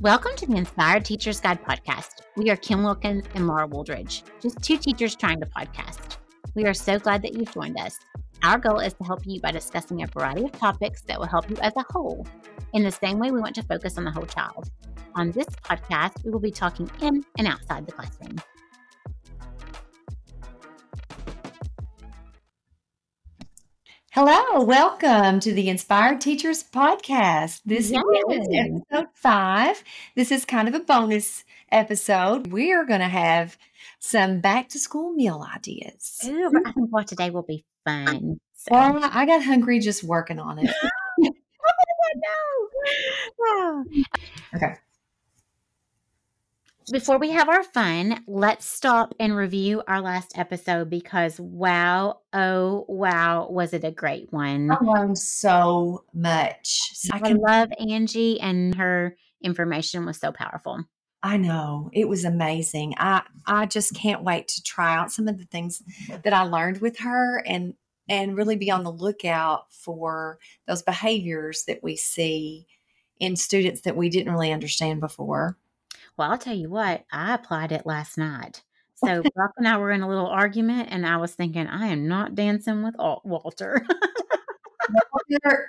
Welcome to the Inspired Teachers Guide podcast. We are Kim Wilkins and Laura Wooldridge, just two teachers trying to podcast. We are so glad that you've joined us. Our goal is to help you by discussing a variety of topics that will help you as a whole. In the same way, we want to focus on the whole child. On this podcast, we will be talking in and outside the classroom. Hello, welcome to the Inspired Teachers Podcast. This Yes. is episode five. This is kind of a bonus episode. We are going to have some back to school meal ideas. Ooh, but I think what today will be fun. So. Well, I got hungry just working on it. Oh, no. Okay. Before we have our fun, let's stop and review our last episode because wow, oh wow, was it a great one? I learned so much. So I I can love Angie and her information was so powerful. I know it was amazing. I I just can't wait to try out some of the things that I learned with her and and really be on the lookout for those behaviors that we see in students that we didn't really understand before. Well, I'll tell you what, I applied it last night. So Brock and I were in a little argument, and I was thinking, I am not dancing with Al- Walter.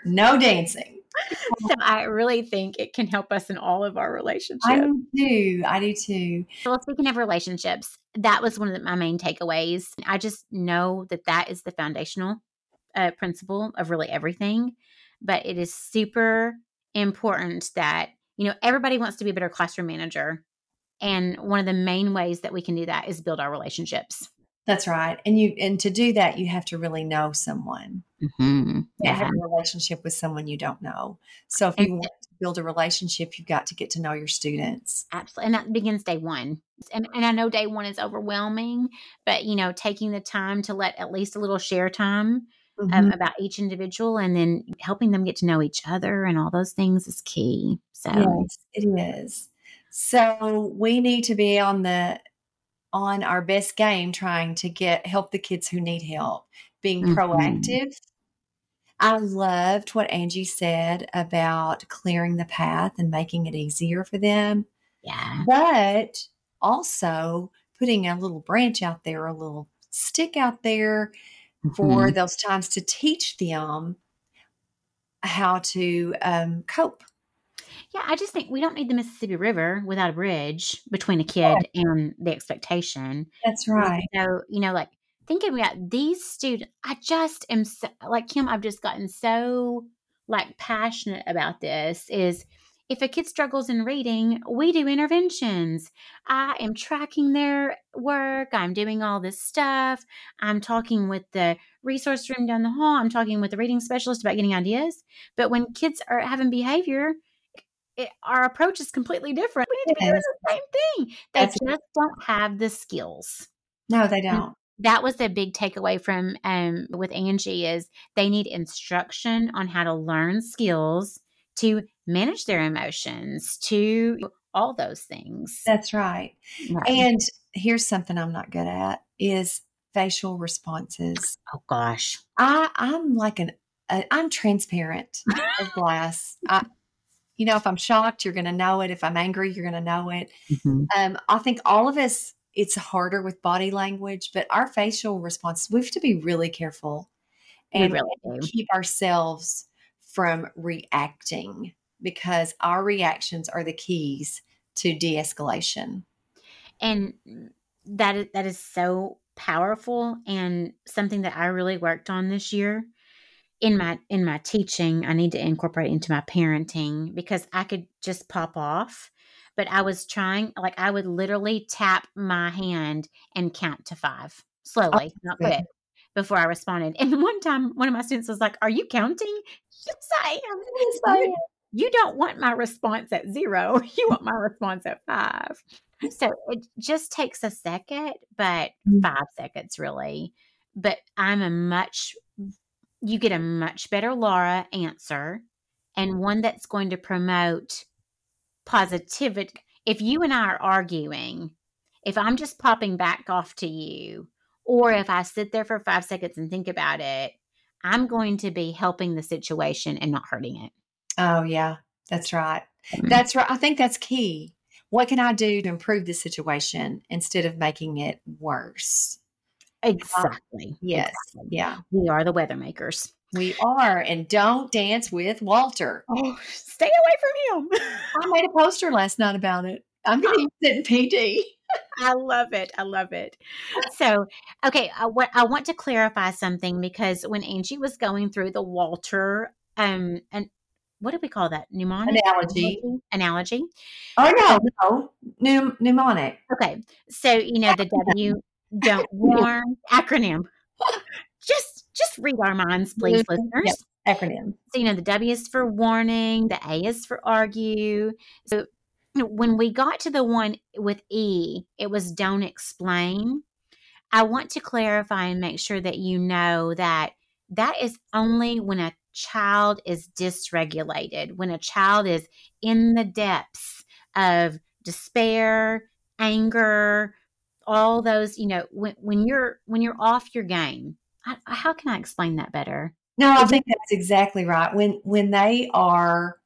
No dancing. so I really think it can help us in all of our relationships. I do too. I do too. Well, speaking of relationships, that was one of the, my main takeaways. I just know that that is the foundational uh, principle of really everything. But it is super important that, you know, everybody wants to be a better classroom manager. And one of the main ways that we can do that is build our relationships. That's right. And you and to do that, you have to really know someone. Mm-hmm. Yeah. Have a relationship with someone you don't know. So if And- you want to build a relationship, you've got to get to know your students. Absolutely. And that begins day one. And, and I know day one is overwhelming, but, you know, taking the time to let at least a little share time um, Mhm. about each individual and then helping them get to know each other and all those things is key. So, Yes, it is. So we need to be on the on our best game trying to get help the kids who need help, being Mhm. proactive. I loved what Angie said about clearing the path and making it easier for them, yeah. but also putting a little branch out there, a little stick out there for Mhm. those times to teach them how to um, cope. Yeah, I just think we don't need the Mississippi River without a bridge between a kid and the expectation. That's right. So, you know, like thinking about these students, I just am so, like Kim, I've just gotten so like passionate about this is if a kid struggles in reading, we do interventions. I am tracking their work. I'm doing all this stuff. I'm talking with the resource room down the hall. I'm talking with the reading specialist about getting ideas. But when kids are having behavior, it, our approach is completely different. We need to be doing the same thing. They That's- just don't have the skills No, they don't. that was the big takeaway from um with Angie is they need instruction on how to learn skills to manage their emotions to all those things. That's right. Yeah. And here's something I'm not good at is facial responses. oh gosh. I I'm like an I'm transparent as glass. I you know if I'm shocked, you're going to know it. If I'm angry, you're going to know it. Mhm. Um I think all of us it's harder with body language, but our facial responses we have to be really careful and really keep ourselves from reacting because our reactions are the keys to de-escalation. And that is, that is so powerful and something that I really worked on this year in my in my teaching. I need to incorporate into my parenting because I could just pop off but I was trying like I would literally tap my hand and count to 5 slowly not quick before I responded. And one time one of my students was like are you counting? Yes I am. You, you don't want my response at 0 you want my response at 5 so it just takes a second but Mm. 5 seconds really. But I'm a much you get a much better Laura answer and one that's going to promote positivity. If you and I are arguing, if I'm just popping back off to you, or if I sit there for five seconds and think about it, I'm going to be helping the situation and not hurting it. Oh yeah, that's right. Mm-hmm. That's right. I think that's key. What can I do to improve the situation instead of making it worse? Um, exactly. Yes. Exactly. Yeah, We are the weather makers. we are. And don't dance with Walter. Oh, stay away from him. I made a poster last night about it. I'm going to use it in PD. I love it. I love it. So, okay, I, what I want to clarify something because when Angie was going through the Walter, um, and what do we call that? Mnemonic Analogy. Analogy. Oh, no, no. Pneum- mnemonic. Okay, so you know the W don't warn acronym. Just just read our minds, please, Mhm. listeners. Yep. Acronym. So, you know, the W is for warning, the A is for argue. So, when we got to the one with E, it was don't explain. I want to clarify and make sure that you know that that is only when a child is dysregulated, when a child is in the depths of despair, anger, all those, you know, when, when you're when you're off your game. I, how can I explain that better? No, I think that's exactly right. When when they are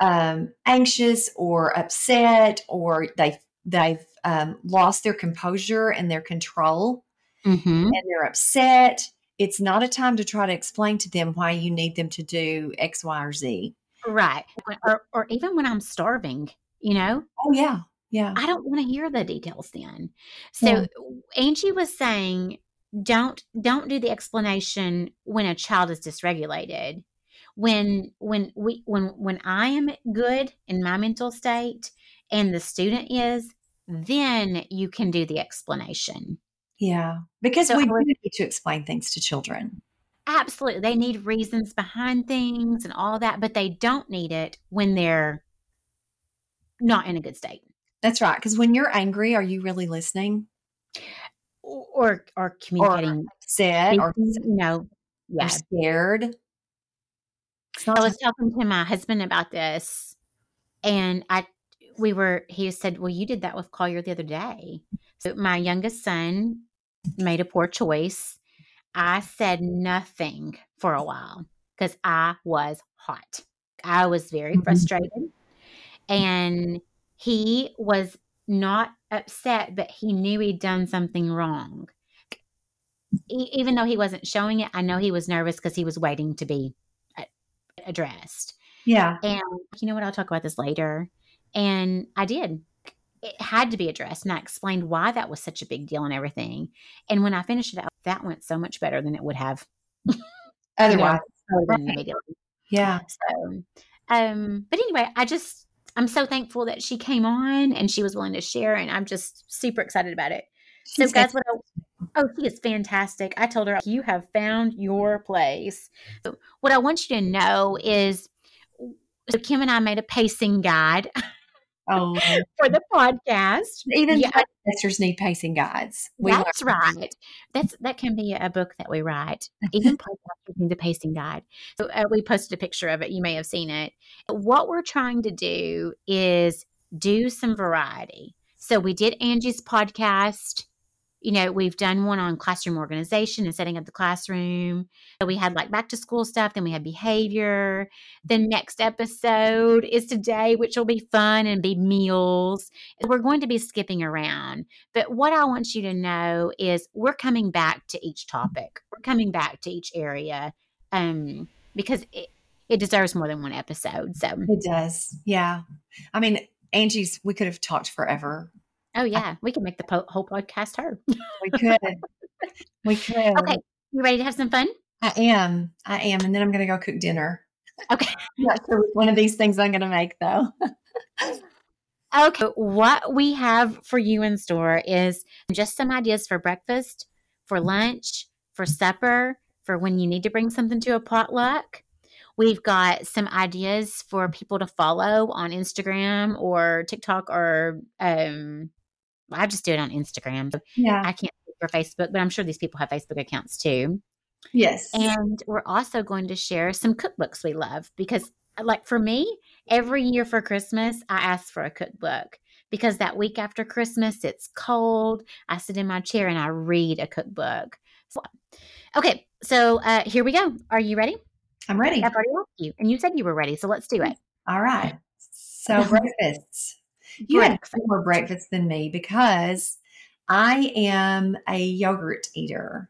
um, anxious or upset, or they've they've um, lost their composure and their control, Mm-hmm. and they're upset, it's not a time to try to explain to them why you need them to do X, Y, or Z. Right. Or, or even when I'm starving, you know, Oh yeah, yeah, I don't want to hear the details then. So Yeah. Angie was saying, don't don't do the explanation when a child is dysregulated. When when we when when I am good in my mental state and the student is, then you can do the explanation. yeah. Because So we do need to explain things to children. Absolutely. They need reasons behind things and all that, but they don't need it when they're not in a good state. That's right. Because when you're angry, are you really listening? or or communicating Upset or, you know or yeah scared? I was talking to my husband about this and i we were he said well you did that with collier the other day. So my youngest son made a poor choice. I said nothing for a while because i was hot. I was very Mhm. frustrated and he was not upset but he knew he'd done something wrong. E- even though he wasn't showing it i know he was nervous because he was waiting to be addressed. Yeah. and you know what? I'll talk about this later. And i did. It had to be addressed and i explained why that was such a big deal and everything. And when i finished it out, that went so much better than it would have. You know, Otherwise, right. yeah. So, um, but anyway, I just I'm so thankful that she came on and she was willing to share, and I'm just super excited about it. So, She's guys, what I, oh, she is fantastic. I told her you have found your place. So, what I want you to know is, so Kim and I made a pacing guide Oh, for the podcast. even Yeah. podcasters need pacing guides. We That's learned. right. That's that can be a book that we write. Even podcasters need a pacing guide. So uh, we posted a picture of it. You may have seen it. What we're trying to do is do some variety. So we did Angie's podcast. You know, we've done one on classroom organization and setting up the classroom. So we had like back to school stuff. Then we had behavior. The next episode is today, which will be fun and be meals. We're going to be skipping around. But what I want you to know is we're coming back to each topic. We're coming back to each area um, because it, it deserves more than one episode. So, It does. Yeah. I mean, Angie's, we could have talked forever. Oh, yeah, we can make the po- whole podcast her. We could. we could. Okay. You ready to have some fun? I am. I am. And then I'm going to go cook dinner. Okay. I'm not sure which one of these things I'm going to make, though. Okay. What we have for you in store is just some ideas for breakfast, for lunch, for supper, for when you need to bring something to a potluck. We've got some ideas for people to follow on Instagram or TikTok or um I just do it on Instagram. Yeah. I can't for Facebook, but I'm sure these people have Facebook accounts too. Yes. And we're also going to share some cookbooks we love because, like, for me, every year for Christmas, I ask for a cookbook because that week after Christmas, it's cold. I sit in my chair and I read a cookbook. So, okay, so uh, here we go. Are you ready? I'm ready. I've already asked you, and you said you were ready, so let's do it. All right. So breakfasts. You had more breakfast than me because I am a yogurt eater.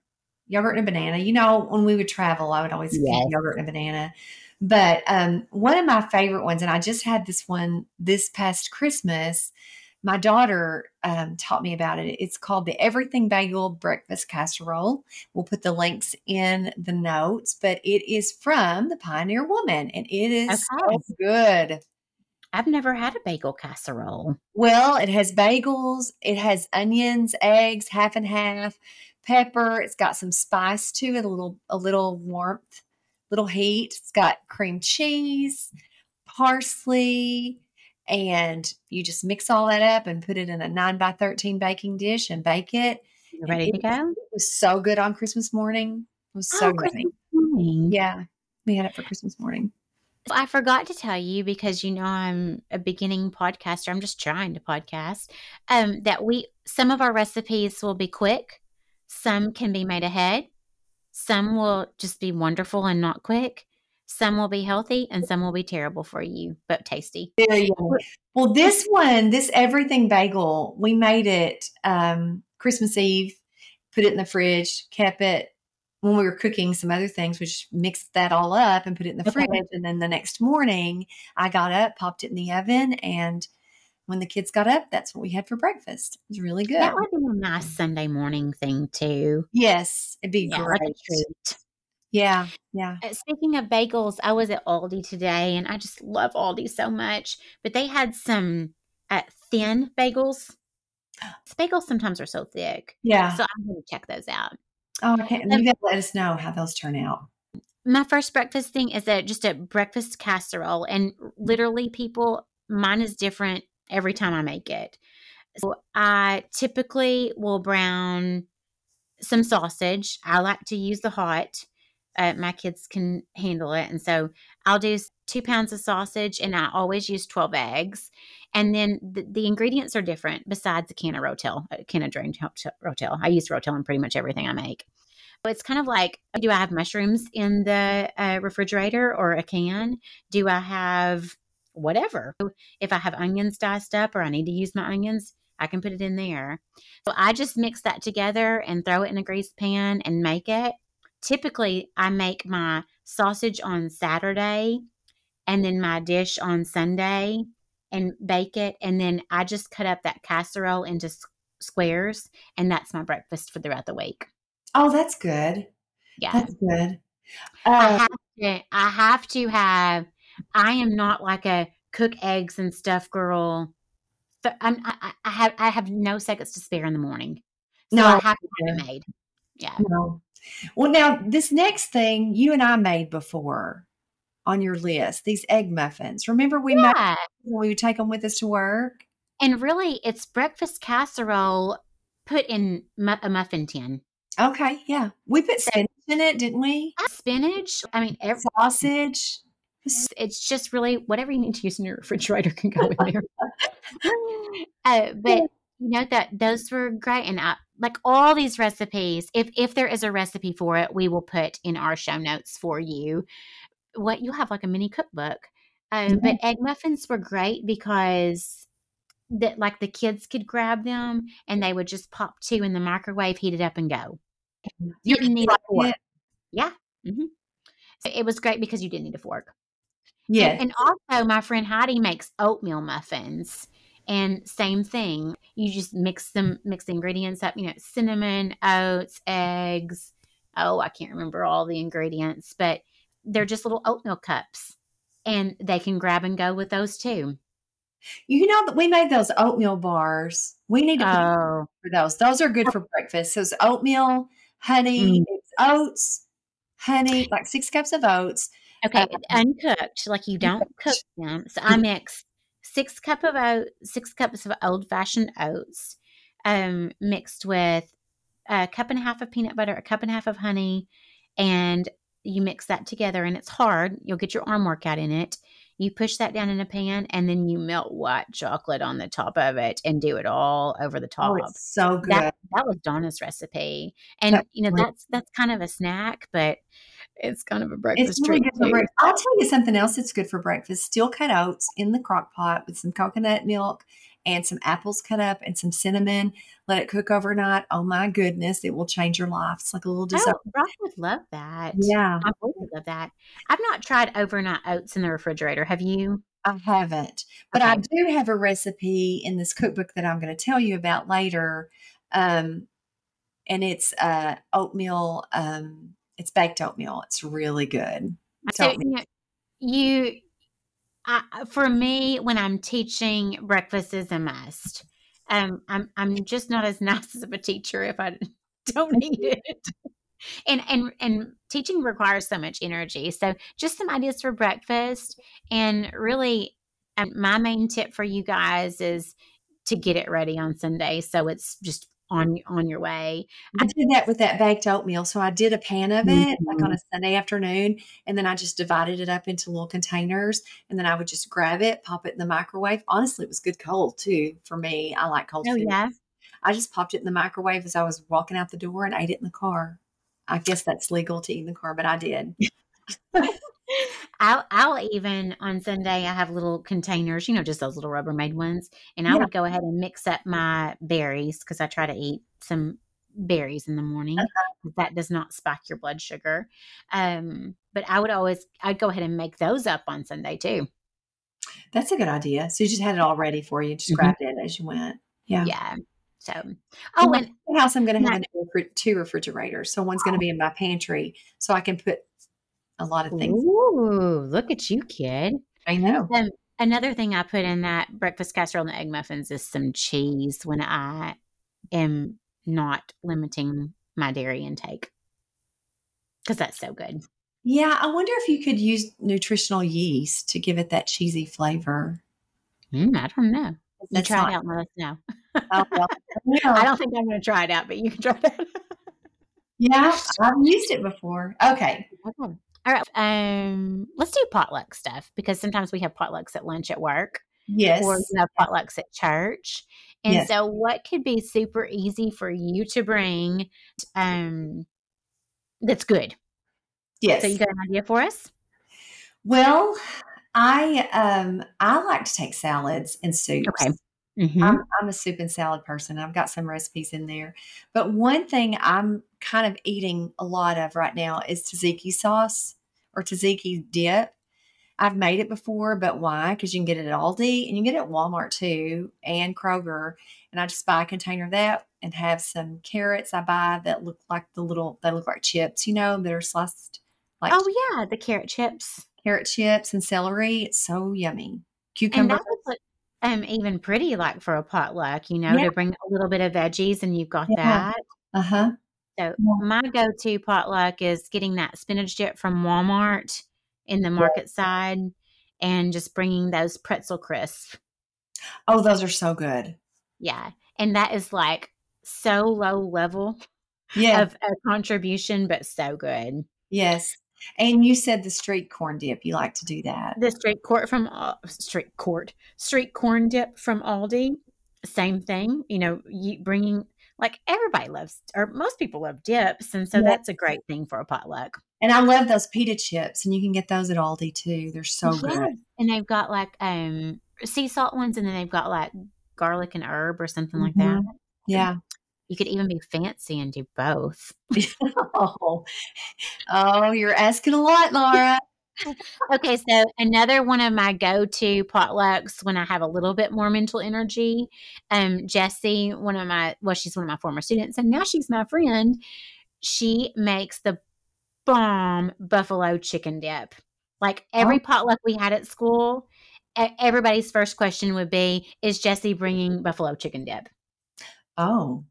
Yogurt and a banana. You know, when we would travel, I would always yes. yogurt and a banana. But um, one of my favorite ones, and I just had this one this past Christmas. My daughter um, taught me about it. It's called the Everything Bagel Breakfast Casserole. We'll put the links in the notes, but it is from the Pioneer Woman, and it is okay. so good. I've never had a bagel casserole. Well, it has bagels, it has onions, eggs, half and half, pepper. It's got some spice to it, a little a little warmth, little heat. It's got cream cheese, parsley, and you just mix all that up and put it in a nine by thirteen baking dish and bake it. You're ready it, to go. It was so good on Christmas morning. It was so oh, good. Yeah, we had it for Christmas morning. I forgot to tell you because you know I'm a beginning podcaster. I'm just trying to podcast. Um, that we some of our recipes will be quick, some can be made ahead, some will just be wonderful and not quick. Some will be healthy and some will be terrible for you, but tasty. Well, this one, this everything bagel, we made it um, Christmas Eve, put it in the fridge, kept it when we were cooking some other things, we just mixed that all up and put it in the okay. fridge. And then the next morning, I got up, popped it in the oven, and when the kids got up, that's what we had for breakfast. It was really good. That would be a nice Sunday morning thing too. Yes, it'd be yeah, great. Like. Yeah, yeah. Uh, speaking of bagels, I was at Aldi today, and I just love Aldi so much. But they had some uh, thin bagels. Bagels sometimes are so thick. Yeah. So I'm going to check those out. Oh, okay. You gotta let us know how those turn out. My first breakfast thing is a just a breakfast casserole, and mm. literally, people, mine is different every time I make it. So I typically will brown some sausage. I like to use the hot. Uh, my kids can handle it, and so I'll do two pounds of sausage, and I always use twelve eggs. And then the, the ingredients are different besides a can of Rotel, a can of drained Rotel. I use Rotel in pretty much everything I make. So it's kind of like do I have mushrooms in the uh, refrigerator or a can? Do I have whatever? If I have onions diced up or I need to use my onions, I can put it in there. So I just mix that together and throw it in a greased pan and make it. Typically, I make my sausage on Saturday and then my dish on Sunday and bake it. And then I just cut up that casserole into squares, and that's my breakfast for throughout the week. Oh, that's good. Yeah, that's good. Uh, I have to. I have to have. I am not like a cook eggs and stuff girl. I'm, I, I have I have no seconds to spare in the morning. So no, I have to have it made. Yeah. No. Well, now this next thing you and I made before on your list, these egg muffins. Remember we yeah. made we would take them with us to work? And really, it's breakfast casserole put in mu- a muffin tin. Okay, yeah. We put spinach in it, didn't we? Spinach. I mean, every, sausage. It's just really whatever you need to use in your refrigerator can go in there. uh, but you know that those were great, and I, like all these recipes. If if there is a recipe for it, we will put in our show notes for you what you have like a mini cookbook. Um, mm-hmm. But egg muffins were great because that like the kids could grab them and they would just pop two in the microwave, heat it up, and go. You didn't need a fork. Yeah. Mm-hmm. So it was great because you didn't need a fork. Yeah. And, and also, my friend Heidi makes oatmeal muffins. And same thing, you just mix them, mix the ingredients up, you know, cinnamon, oats, eggs. Oh, I can't remember all the ingredients, but they're just little oatmeal cups and they can grab and go with those too. You know that we made those oatmeal bars. We need to oh. for those. Those are good for breakfast. So it's oatmeal, honey, mm. it's oats, honey, like six cups of oats. Okay, um, uncooked, like you don't cook them. So I mix six cup of oat, six cups of old fashioned oats, um, mixed with a cup and a half of peanut butter, a cup and a half of honey, and you mix that together and it's hard. You'll get your arm workout in it. You push that down in a pan and then you melt white chocolate on the top of it and do it all over the top. Oh, so good. That, that, was Donna's recipe. And that's you know, great. that's that's kind of a snack, but it's kind of a breakfast It's really treat. good for breakfast. I'll tell you something else that's good for breakfast. Steel cut oats in the crock pot with some coconut milk and some apples cut up and some cinnamon. Let it cook overnight. Oh my goodness, it will change your life. It's like a little dessert. Oh, Brock would love that. Yeah, I would love that. I've not tried overnight oats in the refrigerator. Have you? I haven't, but I do have a recipe in this cookbook that I'm going to tell you about later. Um, and it's uh, oatmeal. Um, it's baked oatmeal. It's really good. It's So you, know, you I, for me, when I'm teaching, breakfast is a must. Um, I'm I'm just not as nice of a teacher if I don't eat it. And and and teaching requires so much energy. So just some ideas for breakfast, and really, um, my main tip for you guys is to get it ready on Sunday, so it's just on on your way. I did that with that baked oatmeal. So I did a pan of it like Mhm. on a Sunday afternoon, and then I just divided it up into little containers, and then I would just grab it, pop it in the microwave. Honestly, it was good cold too for me. I like cold Oh food. yeah, I just popped it in the microwave as I was walking out the door and ate it in the car. I guess that's legal to eat in the car, but I did. I'll I'll even on Sunday I have little containers, you know, just those little Rubbermaid ones, and I Yeah. would go ahead and mix up my berries because I try to eat some berries in the morning. Uh-huh. That does not spike your blood sugar. Um, but I would always I'd go ahead and make those up on Sunday too. That's a good idea. So you just had it all ready for you, just Mhm. grabbed it as you went. Yeah. Yeah. So, oh, and house, I'm going to have two refrigerators. So one's going to be in my pantry, so I can put a lot of things. ooh, look at you, kid. I know. Um, another thing I put in that breakfast casserole and egg muffins is some cheese when I am not limiting my dairy intake because that's so good. Yeah, I wonder if you could use nutritional yeast to give it that cheesy flavor. Mm, I don't know. You try not- it out and let us know. Oh, well, yeah. I don't think I'm going to try it out, but you can try it out. yeah, I've used it before. Okay. Okay. All right. Um, let's do potluck stuff because sometimes we have potlucks at lunch at work. Yes. or you have potlucks at church. And Yes. so, what could be super easy for you to bring um, that's good? yes. So, you got an idea for us? well, I um I like to take salads and soups. Okay. Mhm. I'm, I'm a soup and salad person. I've got some recipes in there. But one thing I'm kind of eating a lot of right now is tzatziki sauce or tzatziki dip. I've made it before, but why? Because you can get it at Aldi and you can get it at Walmart too and Kroger. And I just buy a container of that and have some carrots I buy that look like the little, they look like chips, you know, that are sliced like oh, yeah, the carrot chips. carrot chips and celery. It's so yummy. And Cucumber. that would look um, even pretty like for a potluck, you know, Yeah. to bring a little bit of veggies and you've got Yeah. that. Uh huh. So, Yeah. my go to potluck is getting that spinach dip from Walmart in the market side and just bringing those pretzel crisps. Oh, those are so good. Yeah. And that is like so low level Yeah. of a contribution, but so good. Yes. And you said the street corn dip. You like to do that. The street court from Al- street court street corn dip from Aldi, same thing. You know, you bringing like everybody loves or most people love dips, and so Yeah. that's a great thing for a potluck. And I love those pita chips, and you can get those at Aldi too. They're so Yes. good. And they've got like um sea salt ones, and then they've got like garlic and herb or something like Mhm. that. Yeah. You could even be fancy and do both. oh. oh, you're asking a lot, Laura. Okay, so another one of my go-to potlucks when I have a little bit more mental energy. Um, Jessie, one of my well, she's one of my former students, and now she's my friend. She makes the bomb buffalo chicken dip. Like every potluck we had at school, everybody's first question would be, "Is Jessie bringing buffalo chicken dip?" Oh,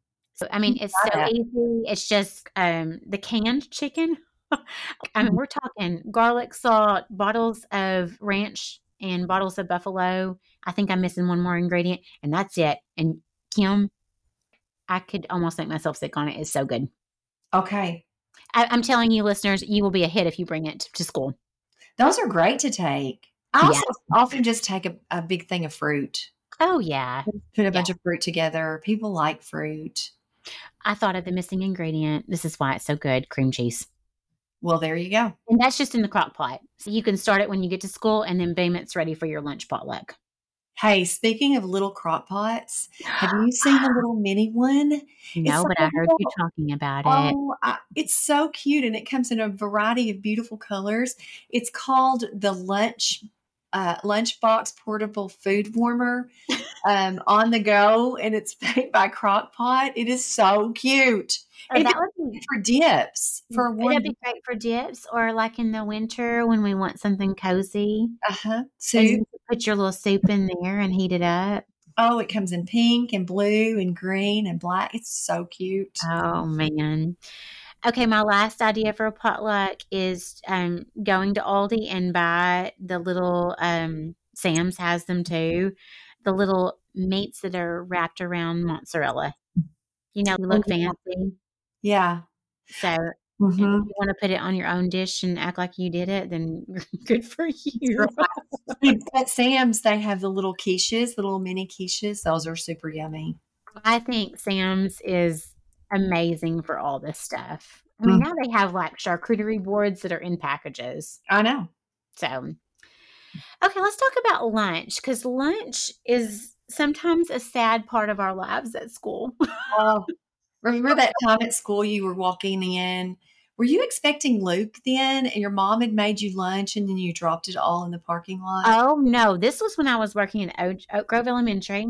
I mean, it's so it. easy. It's just um, the canned chicken. I mean, we're talking garlic salt, bottles of ranch, and bottles of buffalo. I think I'm missing one more ingredient, and that's it. And Kim, I could almost make myself sick on it. It's so good. okay. I, I'm telling you, listeners, you will be a hit if you bring it to school. Those are great to take. I Yeah. also often just take a, a big thing of fruit, Oh yeah, put a bunch of fruit together. People like fruit. I thought of the missing ingredient. This is why it's so good: cream cheese. Well, there you go. And that's just in the crock pot. So you can start it when you get to school and then boom, it's ready for your lunch potluck. Hey, speaking of little crock pots, have you seen the little mini one? No, but I heard you talking about it. Oh, I, it's so cute and it comes in a variety of beautiful colors. It's called the lunch uh, lunchbox portable food warmer um, on the go, and it's made by Crock-Pot. It is so cute. Oh, that would be for dips for one. It'd be great for dips or like in the winter when we want something cozy. Uh huh. Soup. you put your little soup in there and heat it up. Oh, it comes in pink and blue and green and black. It's so cute. Oh man. Okay, my last idea for a potluck is um, going to Aldi and buy the little um, Sam's has them too. The little meats that are wrapped around mozzarella. You know, look fancy. Yeah. So and if you want to put it on your own dish and act like you did it, then good for you. At Sam's, they have the little quiches, the little mini quiches. Those are super yummy. I think Sam's is amazing for all this stuff. I mean, Mm. now they have like charcuterie boards that are in packages. I know. So, okay, let's talk about lunch because lunch is sometimes a sad part of our lives at school. Oh, remember that time at school you were walking in? Were you expecting Luke then? And your mom had made you lunch and then you dropped it all in the parking lot? oh, no, this was when I was working at Oak, Oak Grove Elementary.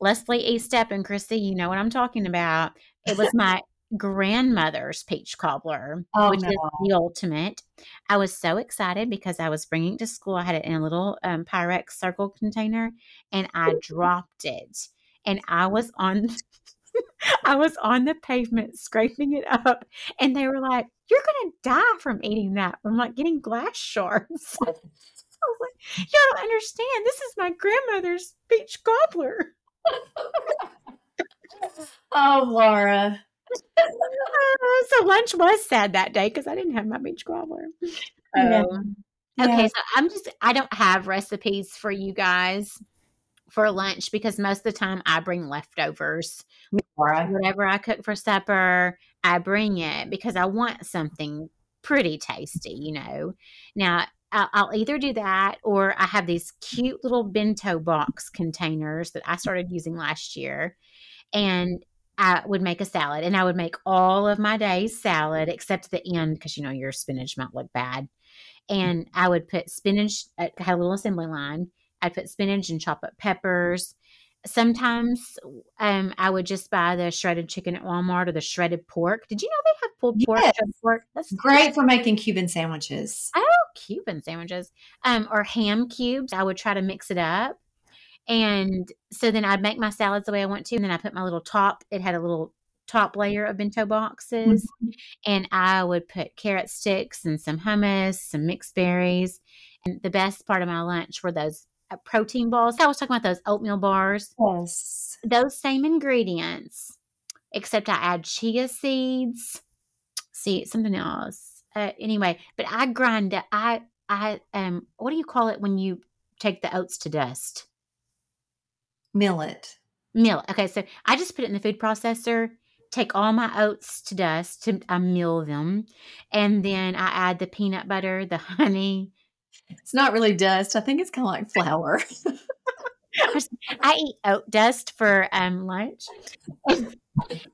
Leslie E. Step and Chrissy, you know what I'm talking about. It was my grandmother's peach cobbler, Oh, which is the ultimate. I was so excited because I was bringing it to school. I had it in a little um, Pyrex circle container and I dropped it. And I was on I was on the pavement scraping it up and they were like, You're gonna die from eating that. I'm like getting glass shards. I was like, Y'all don't understand. This is my grandmother's peach cobbler. Oh, Laura. Uh, so lunch was sad that day because I didn't have my beach cobbler. Um, Yeah. okay, so I'm just I don't have recipes for you guys for lunch because most of the time I bring leftovers. Laura. Whatever I cook for supper, I bring it because I want something pretty tasty, you know. Now I'll, I'll either do that or I have these cute little bento box containers that I started using last year, and I would make a salad, and I would make all of my days salad except the end because you know your spinach might look bad, and I would put spinach. I had a little assembly line. I'd put spinach and chop up peppers. Sometimes um, I would just buy the shredded chicken at Walmart or the shredded pork. Did you know they have pulled pork? Yes. shredded pork? That's Great for making Cuban sandwiches. Oh, Cuban sandwiches. Um, or ham cubes. I would try to mix it up. And so then I'd make my salads the way I want to. And then I put my little top, it had a little top layer of bento boxes. And I would put carrot sticks and some hummus, some mixed berries. And the best part of my lunch were those uh, protein balls. I was talking about those oatmeal bars. Yes. Those same ingredients, except I add chia seeds. See, something else. Uh, anyway, but I grind. I, I, um, what do you call it when you take the oats to dust? Millet. Mill. Okay, so I just put it in the food processor, take all my oats to dust, to I mill them, and then I add the peanut butter, the honey. It's not really dust. I think it's kind of like flour. I eat oat dust for um lunch, and,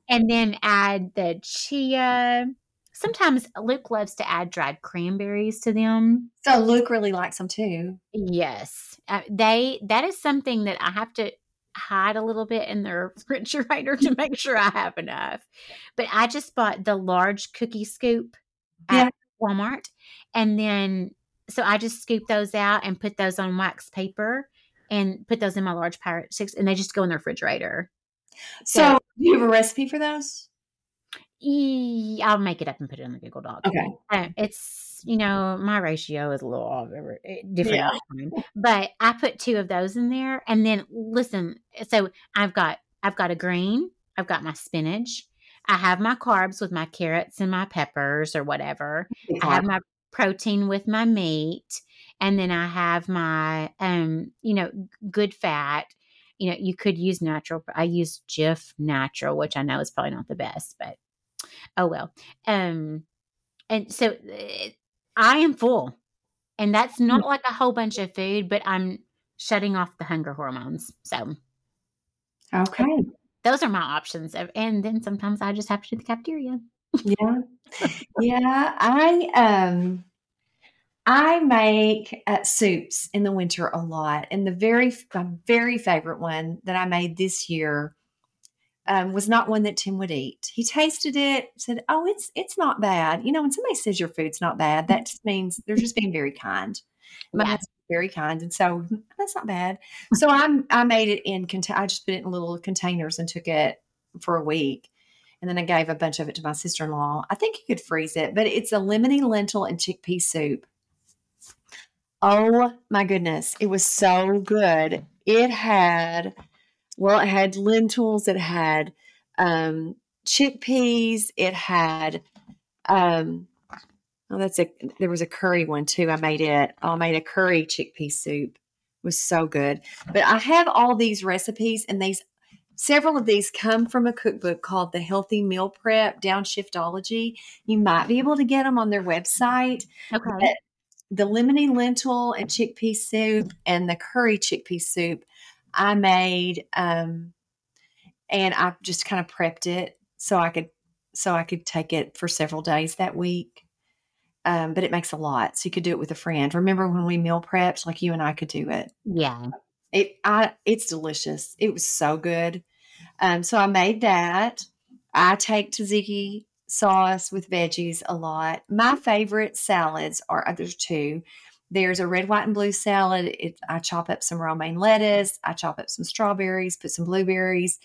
and then add the chia. Sometimes Luke loves to add dried cranberries to them. so Luke really likes them too. Yes, uh, they. That is something that I have to hide a little bit in the refrigerator to make sure I have enough. But I just bought the large cookie scoop Yeah. at Walmart, and then so I just scoop those out and put those on wax paper and put those in my large pirate sticks, and they just go in the refrigerator. So, do you have a recipe for those? I'll make it up and put it in the Google Doc. Okay. Uh, it's you know my ratio is a little off eh, different Yeah. time. but i put two of those in there and then listen so i've got i've got a green i've got my spinach i have my carbs with my carrots and my peppers or whatever i have my protein with my meat and then i have my um you know good fat you know you could use natural i use jif natural which i know is probably not the best but oh well um and so I am full. And that's not like a whole bunch of food, but I'm shutting off the hunger hormones. So Okay. those are my options. And then sometimes I just have to do the cafeteria. Yeah. Yeah. I um I make uh, soups in the winter a lot, and the very my very favorite one that I made this year um, was not one that Tim would eat. He tasted it, said, "Oh, it's it's not bad." You know, when somebody says your food's not bad, that just means they're just being very kind. My Yeah. husband's very kind, and so that's not bad. So I'm I made it in. I just put it in little containers and took it for a week. And then I gave a bunch of it to my sister in law. I think you could freeze it, but it's a lemony lentil and chickpea soup. Oh my goodness. It was so good. It had, well, it had lentils, it had um, chickpeas, it had, um, oh, that's a, there was a curry one too. I made it, I made a curry chickpea soup. It was so good. But I have all these recipes, and these, several of these come from a cookbook called The Healthy Meal Prep Downshiftology. You might be able to get them on their website Okay. the lemony lentil and chickpea soup and the curry chickpea soup I made um and I just kind of prepped it so I could so I could take it for several days that week. Um, but it makes a lot. So you could do it with a friend. Remember when we meal prepped, like you and I could do it. Yeah. It I it's delicious. It was so good. Um, so I made that. I take tzatziki sauce with veggies a lot. My favorite salads are uh, there's two. There's a red, white, and blue salad. It, I chop up some romaine lettuce. I chop up some strawberries, put some blueberries,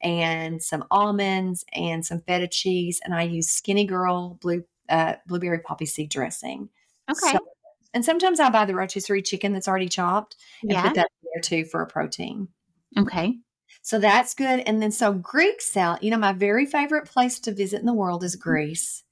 and some almonds and some feta cheese. And I use Skinny Girl blue uh, blueberry poppy seed dressing. Okay. So- and sometimes I buy the rotisserie chicken that's already chopped and yeah. put that in there too for a protein. Okay. So that's good. And then so Greek salad, you know, my very favorite place to visit in the world is Greece.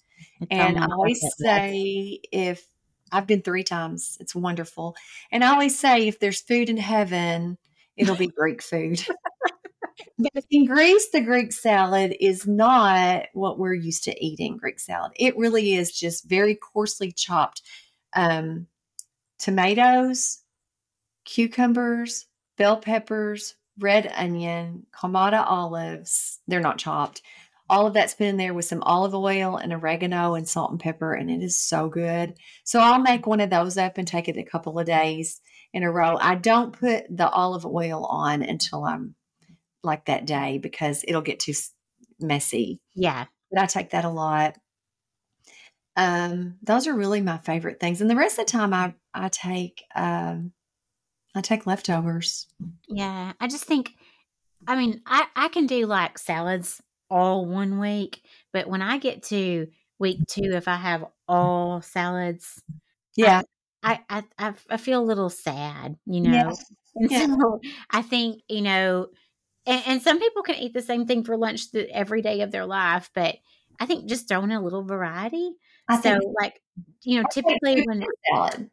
It's And I always say if I've been three times, it's wonderful. And I always say if there's food in heaven, it'll be Greek food. but in Greece, the Greek salad is not what we're used to eating Greek salad. It really is just very coarsely chopped um, tomatoes, cucumbers, bell peppers, red onion, Kalamata olives. They're not chopped. All of that's been in there with some olive oil and oregano and salt and pepper, and it is so good. So I'll make one of those up and take it a couple of days in a row. I don't put the olive oil on until I'm like that day because it'll get too messy. Yeah. But I take that a lot. Um, those are really my favorite things, and the rest of the time I I take um, I take leftovers. Yeah. I just think, I mean, I, I can do like salads all one week, but when I get to week mm-hmm. two, if I have all salads, Yeah, I, I, I, I feel a little sad, you know? yeah, so I think, you know, and, and some people can eat the same thing for lunch the, every day of their life, but I think just throwing a little variety. I so, think like, you know, typically soup when, salad,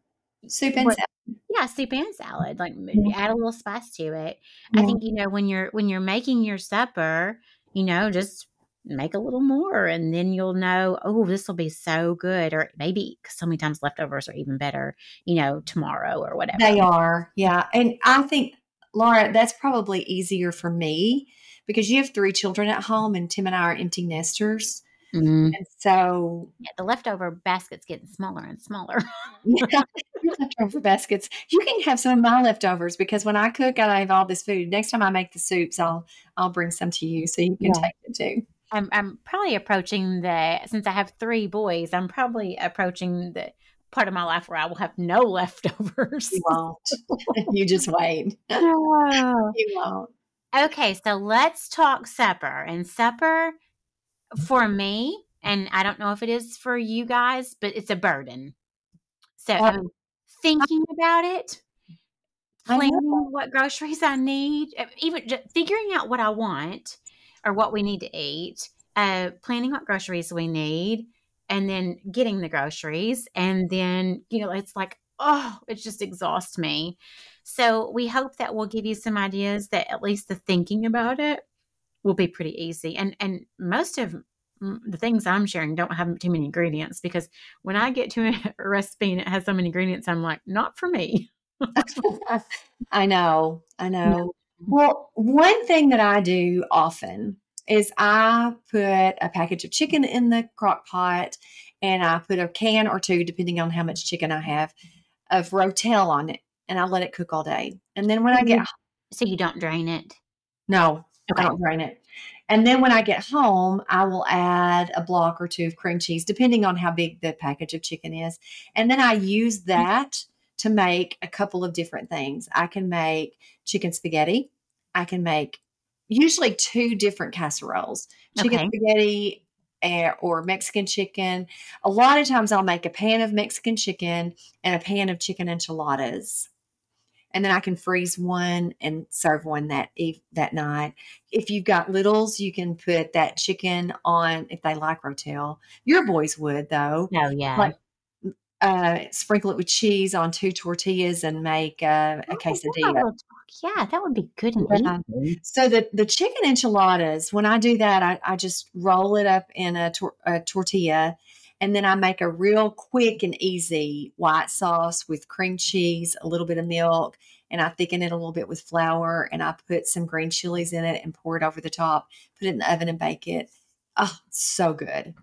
soup and What- salad. yeah, soup and salad, like Yeah. add a little spice to it. I think, you know, when you're, when you're making your supper, you know, just make a little more and then you'll know, oh, this will be so good. Or maybe 'cause so many times leftovers are even better, you know, tomorrow or whatever. They are, yeah. And I think, Laura, that's probably easier for me because you have three children at home, and Tim and I are empty nesters. Mm. And so, Yeah, the leftover basket's getting smaller and smaller. yeah, leftover baskets. You can have some of my leftovers because when I cook, I have all this food. Next time I make the soups, I'll I'll bring some to you so you can Yeah. take it too. I'm I'm probably approaching the since I have three boys, I'm probably approaching the part of my life where I will have no leftovers. You won't. you just wait. Oh. You won't. Okay, so let's talk supper. And supper for me, and I don't know if it is for you guys, but it's a burden. So Oh. I'm thinking about it, planning what groceries I need, even just figuring out what I want or what we need to eat, uh, planning what groceries we need, and then getting the groceries. And then, you know, it's like, oh, it just exhausts me. So we hope that we'll give you some ideas that at least the thinking about it will be pretty easy. And and most of the things I'm sharing don't have too many ingredients because when I get to a recipe and it has so many ingredients, I'm like, not for me. I know, I know. Well, one thing that I do often is I put a package of chicken in the crock pot and I put a can or two, depending on how much chicken I have, of Rotel on it and I let it cook all day. And then when I get so you don't drain it? No, okay. I don't drain it. And then when I get home, I will add a block or two of cream cheese, depending on how big the package of chicken is. And then I use mm-hmm. that to make a couple of different things. I can make chicken spaghetti. I can make usually two different casseroles chicken okay. spaghetti eh, or Mexican chicken. A lot of times I'll make a pan of Mexican chicken and a pan of chicken enchiladas and then I can freeze one and serve one that eve, that night. If you've got littles, you can put that chicken on if they like rotel. Your boys would though. Oh yeah. Like uh, sprinkle it with cheese on two tortillas and make uh, a oh, quesadilla. Yeah, that would be good. So the the chicken enchiladas, when I do that, I, I just roll it up in a, tor- a tortilla and then I make a real quick and easy white sauce with cream cheese, a little bit of milk, and I thicken it a little bit with flour and I put some green chilies in it and pour it over the top, put it in the oven and bake it. Oh, so good.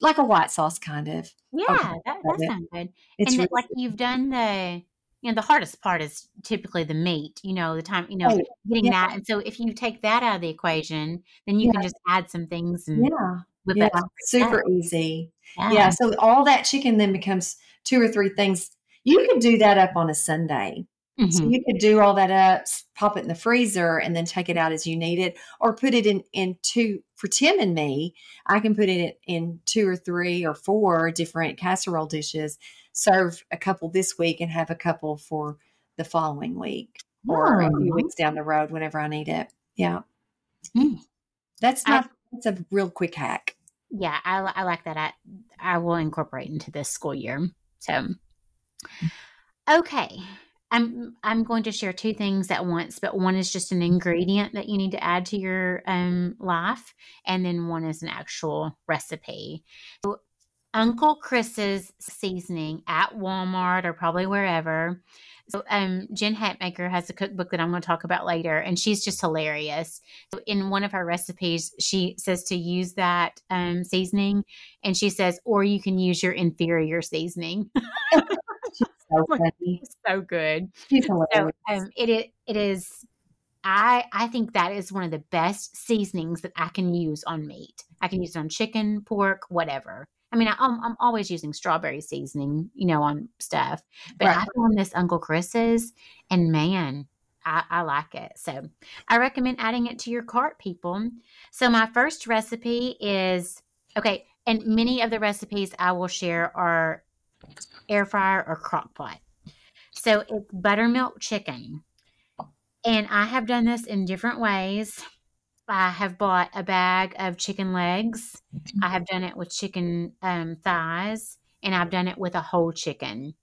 Like a white sauce kind of. Yeah, that, that sounds good. It's and really like you've done the you know the hardest part is typically the meat you know the time you know oh, getting yeah. that and so if you take that out of the equation then you yeah. can just add some things and yeah yeah, super easy. Yeah. yeah. So all that chicken then becomes two or three things. You could do that up on a Sunday. Mm-hmm. So you could do all that up, pop it in the freezer, and then take it out as you need it, or put it in in two for Tim and me. I can put it in two or three or four different casserole dishes. Serve a couple this week and have a couple for the following week or a few weeks down the road whenever I need it. Yeah, mm. that's not. I, that's a real quick hack yeah, I, I like that. I, I will incorporate into this school year. So, okay. I'm I'm going to share two things at once, but one is just an ingredient that you need to add to your um, life, and then one is an actual recipe. So Uncle Chris's seasoning at Walmart or probably wherever so, um, Jen Hatmaker has a cookbook that I'm going to talk about later, and she's just hilarious. So in one of her recipes, she says to use that um, seasoning, and she says, or you can use your inferior seasoning. so funny, so good. So, um, it, it it is. I I think that is one of the best seasonings that I can use on meat. I can use it on chicken, pork, whatever. I mean, I, am I'm always using strawberry seasoning, you know, on stuff, but right. I found this Uncle Chris's, and man, I, I, like it. So I recommend adding it to your cart, people. So my first recipe is okay, and many of the recipes I will share are air fryer or crock pot. So it's buttermilk chicken. And I have done this in different ways. I have bought a bag of chicken legs. I have done it with chicken um, thighs, and I've done it with a whole chicken.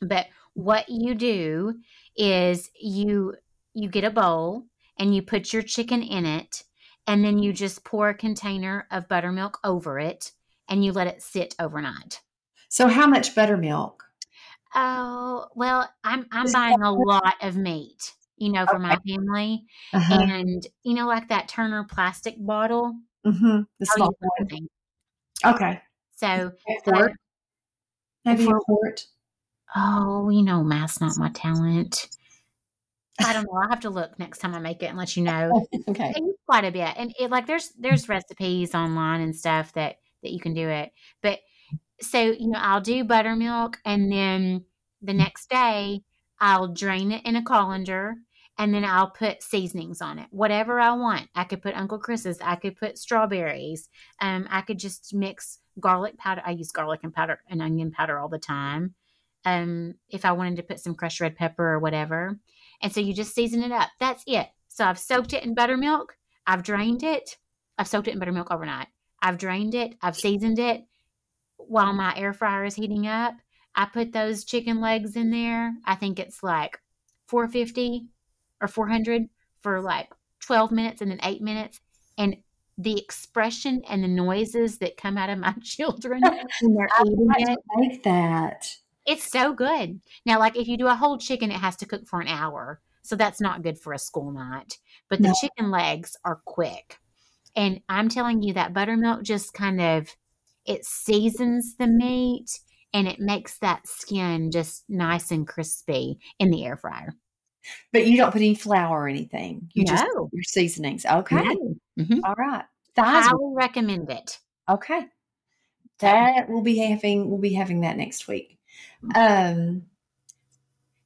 But what you do is you you get a bowl and you put your chicken in it, and then you just pour a container of buttermilk over it, and you let it sit overnight. So, how much buttermilk? Oh well, I'm I'm buying a lot of meat you know, for okay. my family. Uh-huh. And, you know, like that Turner plastic bottle. Mm-hmm. The small one. Okay. So, quart. Maybe a quart. Oh, you know, math's not my talent. I don't know. I'll have to look next time I make it and let you know. okay. Quite a bit. And it like there's there's recipes online and stuff that that you can do it. But so, you know, I'll do buttermilk and then the next day I'll drain it in a colander and then I'll put seasonings on it, whatever I want. I could put Uncle Chris's, I could put strawberries, um, I could just mix garlic powder. I use garlic and powder and onion powder all the time. Um, if I wanted to put some crushed red pepper or whatever, and so you just season it up. That's it. So I've soaked it in buttermilk. I've drained it. I've soaked it in buttermilk overnight. I've drained it. I've seasoned it while my air fryer is heating up. I put those chicken legs in there. I think it's like 450 or 400 for like 12 minutes and then eight minutes. And the expression and the noises that come out of my children when they're eating like it. make that. It's so good. Now, like if you do a whole chicken, it has to cook for an hour. So that's not good for a school night. But the No. chicken legs are quick. And I'm telling you that buttermilk just kind of it seasons the meat and it makes that skin just nice and crispy in the air fryer. But you don't put any flour or anything. You just No. your seasonings. Okay. No. Mhm. All right. Thighs. Highly recommend it. Okay. That we'll be having we'll be having that next week. Um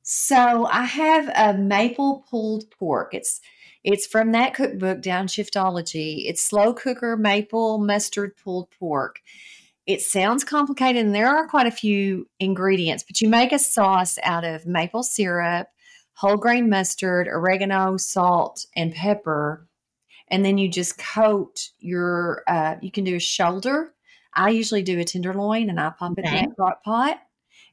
so I have a maple pulled pork. It's it's from that cookbook Downshiftology. It's slow cooker maple mustard pulled pork. It sounds complicated and there are quite a few ingredients, but you make a sauce out of maple syrup, whole grain mustard, oregano, salt, and pepper. And then you just coat your uh, you can do a shoulder. I usually do a tenderloin and I pop it in a crock pot.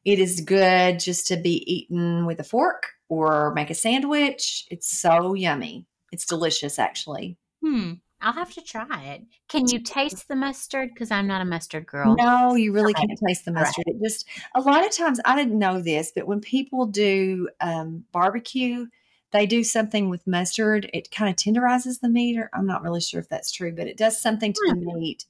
It is good just to be eaten with a fork or make a sandwich. It's so yummy. It's delicious, actually. Hmm. I'll have to try it. Can you taste the mustard? Because I'm not a mustard girl. No, you really Okay. can't taste the All right. mustard. It just a lot of times I didn't know this, but when people do um, barbecue, they do something with mustard. It kind of tenderizes the meat, or I'm not really sure if that's true, but it does something to the meat.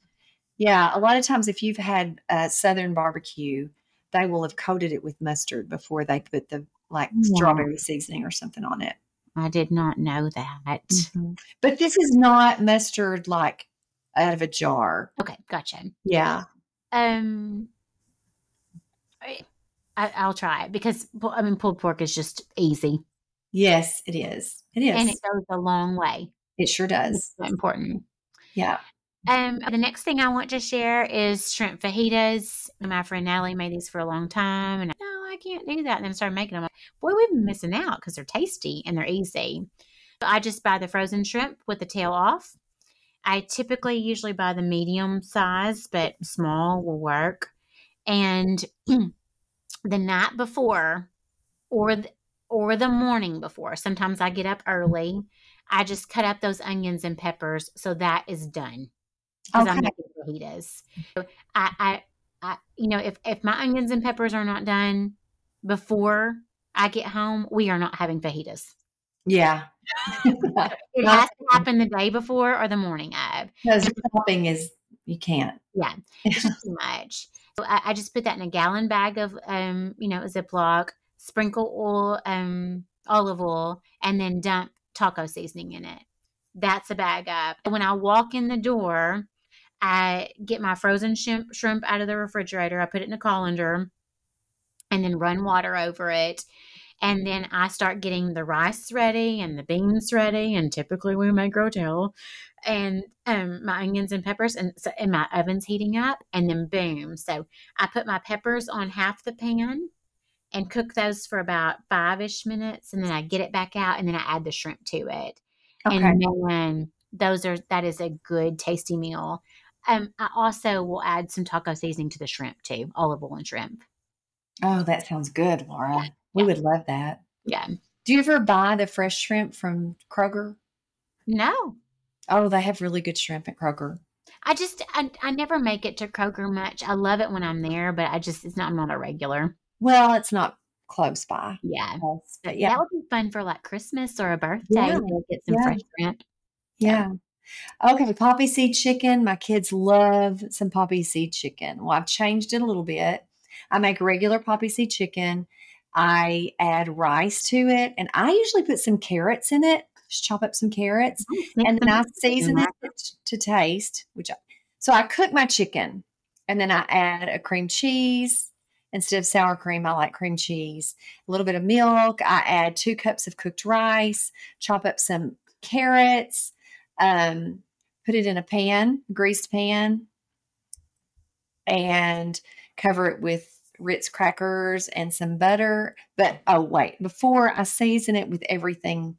Yeah, a lot of times if you've had a southern barbecue, they will have coated it with mustard before they put the like Yeah. strawberry seasoning or something on it. I did not know that. But this is not mustard like out of a jar. Okay, gotcha. Yeah. Um, I, I- I'll try it because I mean pulled pork is just easy Yes, it is. It is. and it goes a long way. it sure does. so important. Yeah. Um, the next thing I want to share is shrimp fajitas. My friend Natalie made these for a long time, and I, no, I can't do that. And then I started making them. Like, Boy, we've been missing out because they're tasty and they're easy. So I just buy the frozen shrimp with the tail off. I typically usually buy the medium size, but small will work. And the night before, or the, or the morning before, sometimes I get up early. I just cut up those onions and peppers, so that is done because I'm Okay. making fajitas. I, I, I, you know, if if my onions and peppers are not done before I get home, we are not having fajitas. Yeah. It has to happen the day before or the morning of. Because chopping is you can't. Yeah, it's just too much. So I, I just put that in a gallon bag of, um, you know, a Ziploc, sprinkle oil, um, olive oil, and then dump taco seasoning in it. That's a bag up. When I walk in the door, I get my frozen shrimp, shrimp out of the refrigerator. I put it in a colander and then run water over it. And then I start getting the rice ready and the beans ready. And typically we make rotel and um, my onions and peppers. And, so, and my oven's heating up. And then boom. So I put my peppers on half the pan and cook those for about five ish minutes. And then I get it back out and then I add the shrimp to it. Okay. And man, those are that is a good tasty meal. Um, I also will add some taco seasoning to the shrimp too, olive oil and shrimp. Oh, that sounds good, Laura. We Yeah. would love that. Yeah. Do you ever buy the fresh shrimp from Kroger? No, Oh, they have really good shrimp at Kroger. I just I, I never make it to Kroger much. I love it when I'm there, but I just it's not I'm not a regular. Well, it's not close by. Yeah. But That would be fun for like Christmas or a birthday. Yeah. to Get some Yeah. fresh shrimp. yeah. Okay, poppy seed chicken. My kids love some poppy seed chicken. Well, I've changed it a little bit. I make regular poppy seed chicken. I add rice to it, and I usually put some carrots in it. Just chop up some carrots. and then I season it to taste. Which I, so I cook my chicken, and then I add a cream cheese instead of sour cream. I like cream cheese. A little bit of milk. I add two cups of cooked rice. Chop up some carrots. Um, put it in a pan, greased pan, and cover it with Ritz crackers and some butter. But oh wait, before I season it with everything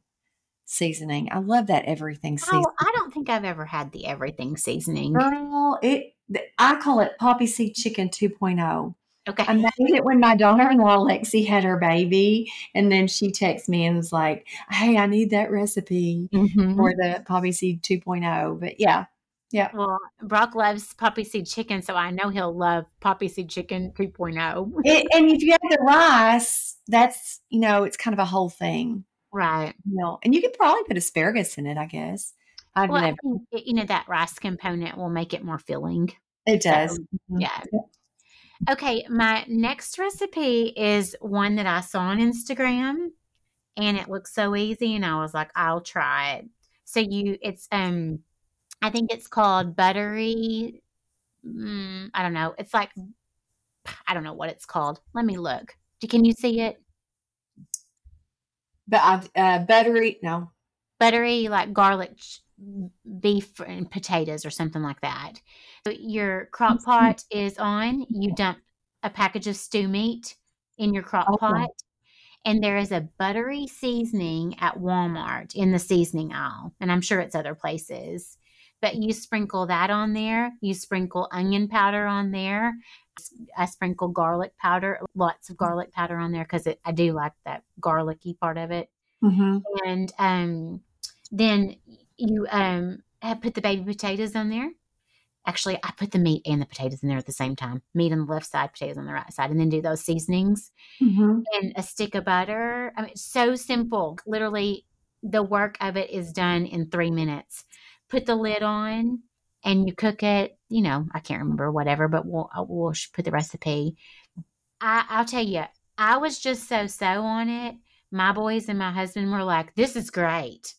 seasoning. I love that everything seasoning. Oh, I don't think I've ever had the everything seasoning. Girl, it I call it poppy seed chicken 2.0. Okay. I made it when my daughter-in-law Lexi had her baby, and then she texted me and was like, "Hey, I need that recipe Mhm. for the poppy seed 2.0." But yeah, Yeah. Well, Brock loves poppy seed chicken, so I know he'll love poppy seed chicken 2.0. It, and if you have the rice, that's you know, it's kind of a whole thing. Right. You know, and you could probably put asparagus in it, I guess. I've Well, I never think, you know, that rice component will make it more filling. it does. So, Mhm. yeah. Okay, my next recipe is one that I saw on Instagram and it looks so easy and I was like, I'll try it. So you it's um I think it's called buttery mm, I don't know. It's like I don't know what it's called. Let me look. Can you see it? But uh buttery no. Buttery like garlic beef and potatoes or something like that. So your crock pot is on. You dump a package of stew meat in your crock Okay. pot. And there is a buttery seasoning at Walmart in the seasoning aisle. And I'm sure it's other places. But you sprinkle that on there. You sprinkle onion powder on there. I sprinkle garlic powder, lots of garlic powder on there because I do like that garlicky part of it Mm-hmm. and um, then you um, put the baby potatoes on there. Actually, I put the meat and the potatoes in there at the same time. Meat on the left side, potatoes on the right side, and then do those seasonings Mm-hmm. and a stick of butter. I mean, it's so simple. Literally, the work of it is done in three minutes. Put the lid on, and you cook it. You know, I can't remember whatever, but we'll uh, we'll put the recipe. I, I'll tell you, I was just so so on it. My boys and my husband were like, "This is great."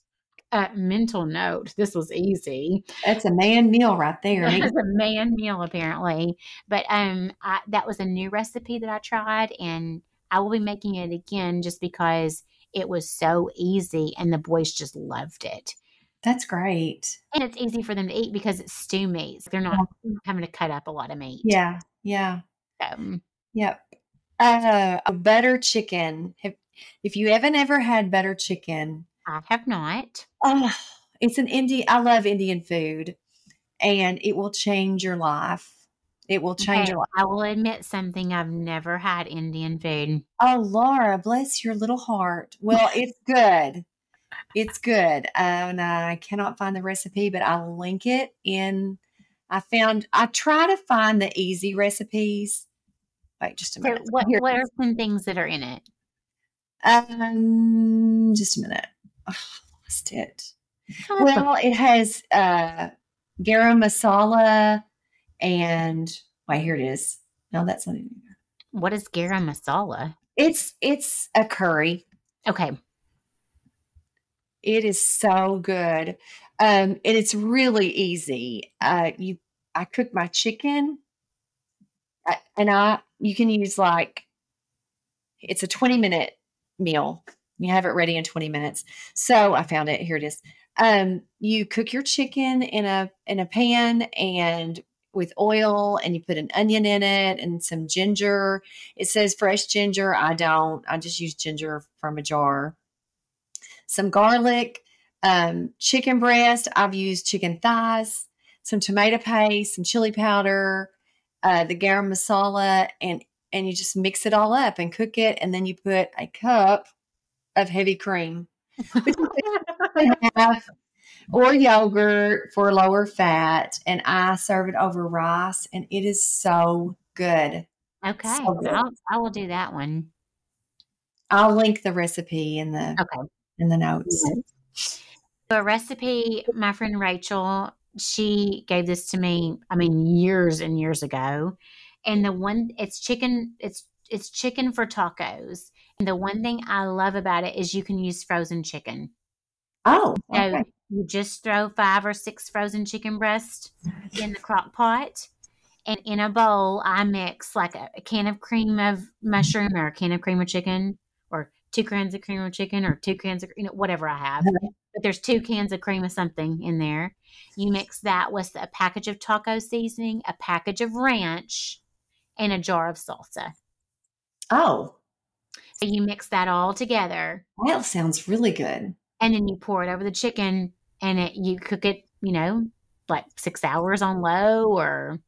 Uh, mental note: This was easy. That's a man meal right there. It was a man meal apparently, but um, I, that was a new recipe that I tried, and I will be making it again just because it was so easy, and the boys just loved it. That's great. And it's easy for them to eat because it's stew meat. So they're not having to cut up a lot of meat. Yeah. Yeah. Um, Yep. Uh, a butter chicken. Have, if you haven't ever had butter chicken, I have not. oh, it's an Indian. I love Indian food, and it will change your life. It will change Okay, your life. I will admit something. I've never had Indian food. Oh, Laura, bless your little heart. Well, it's good. It's good. Uh, and I cannot find the recipe, but I'll link it in. I found, I try to find the easy recipes. Wait just a So, minute. what what are some things that are in it? Um, just a minute. Oh, lost it. Well, it has uh, garam masala and wait, here it is. No, that's not it. What is garam masala? It's it's a curry. Okay, It is so good. Um, and it's really easy. Uh, you, I cook my chicken, and I you can use like it's a twenty minute meal. You have it ready in twenty minutes. So I found it. Here it is. Um, you cook your chicken in a in a pan and with oil, and you put an onion in it and some ginger. It says fresh ginger. I don't. I just use ginger from a jar some garlic, um, chicken breast. I've used chicken thighs, some tomato paste, some chili powder, uh, the garam masala, and and you just mix it all up and cook it, and then you put a cup of heavy cream, half, or yogurt for lower fat, and I serve it over rice, and it is so good. okay, So good. I'll, I will do that one. I'll link the recipe in the Okay. In the notes. Mm-hmm. A recipe, my friend Rachel, she gave this to me, I mean, years and years ago. And the one it's chicken, it's it's chicken for tacos. And the one thing I love about it is you can use frozen chicken. Oh, So you just throw five or six frozen chicken breasts in the crock pot. And in a bowl, I mix like a, a can of cream of mushroom or a can of cream of chicken two cans of cream of chicken or two cans of, you know, whatever I have. Uh-huh. But there's two cans of cream of something in there. You mix that with a package of taco seasoning, a package of ranch, and a jar of salsa. Oh, So you mix that all together that sounds really good. and then you pour it over the chicken and it you cook it you know like six hours on low or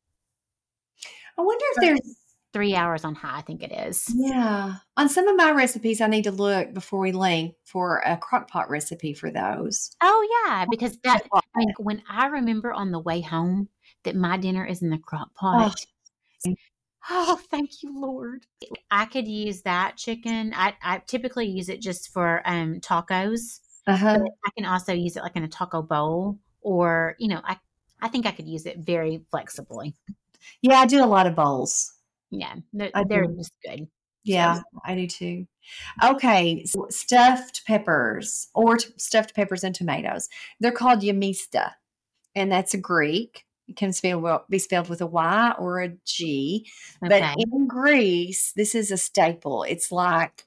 I wonder if there's three hours on high, I think it is. Yeah. On some of my recipes, I need to look before we link for a crock pot recipe for those. Oh yeah, because that I mean, when I remember on the way home that my dinner is in the crock pot. Oh, oh thank you, Lord. I could use that chicken. I, I typically use it just for um tacos. Uh-huh. I can also use it like in a taco bowl or, you know, I I think I could use it very flexibly. Yeah, I do a lot of bowls. Yeah, they're, they're just good. Yeah, so. I do too. Okay, so stuffed peppers or t- stuffed peppers and tomatoes. They're called yamista, and that's a Greek. It can spell, be spelled with a Y or a G. Okay. But in Greece, this is a staple. It's like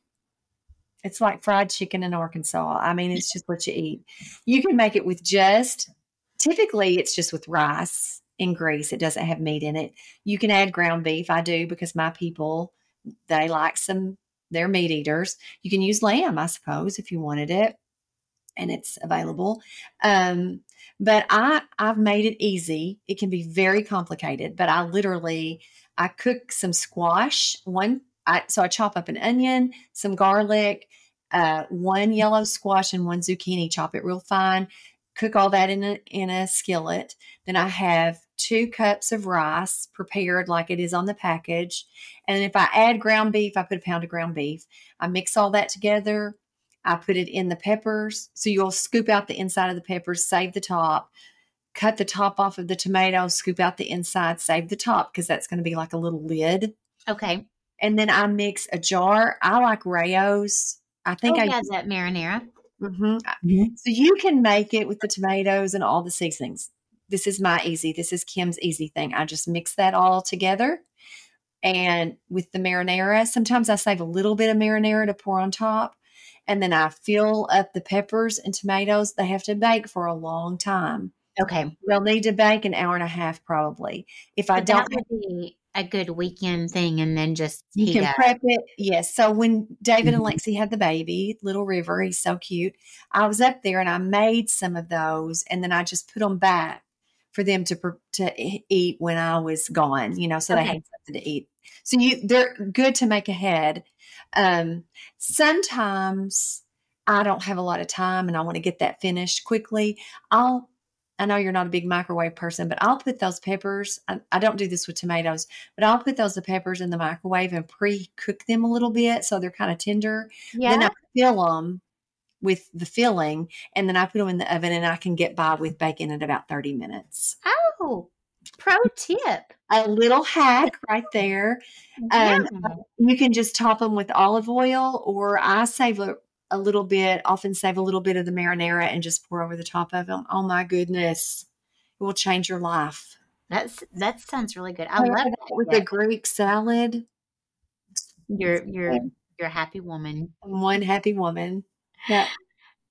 it's like fried chicken in Arkansas. I mean, it's just what you eat. You can make it with just typically it's just with rice in Greece. It doesn't have meat in it. You can add ground beef. I do because my people they like some they're meat eaters. You can use lamb, I suppose, if you wanted it, and it's available. Um, but I I've made it easy. It can be very complicated, but I literally I cook some squash. One I so I chop up an onion, some garlic, uh, one yellow squash, and one zucchini. Chop it real fine. Cook all that in a in a skillet. Then I have two cups of rice prepared like it is on the package. And if I add ground beef, I put a pound of ground beef. I mix all that together. I put it in the peppers. So you'll scoop out the inside of the peppers, save the top, cut the top off of the tomatoes, scoop out the inside, save the top because that's going to be like a little lid. Okay. And then I mix a jar. I like Rao's. I think oh, I yeah, that marinara. Mm-hmm. Mm-hmm. So you can make it with the tomatoes and all the seasonings this is my easy, this is Kim's easy thing. I just mix that all together. And with the marinara, sometimes I save a little bit of marinara to pour on top. And then I fill up the peppers and tomatoes. They have to bake for a long time. Okay. They'll need to bake an hour and a half probably. If I don't that would be a good weekend thing and then just you can up. prep it. Yes. So when David mm-hmm. and Lexi had the baby, little River, he's so cute. I was up there and I made some of those and then I just put them back for them to to eat when I was gone, you know, so okay. they had something to eat. So you they're good to make ahead. Um, sometimes I don't have a lot of time and I want to get that finished quickly. I'll I know you're not a big microwave person, but I'll put those peppers. I, I, don't do this with tomatoes, but I'll put those peppers in the microwave and pre-cook them a little bit so they're kind of tender. Yeah. Then I fill them with the filling and then I put them in the oven and I can get by with bacon in about 30 minutes. Oh, pro tip. A little hack right there. Yeah. Um, you can just top them with olive oil or I save a, a little bit, often save a little bit of the marinara and just pour over the top of them. Oh my goodness. It will change your life. That's that sounds really good. I love that with the Greek salad. You're you're you're a happy woman. One happy woman. Yeah.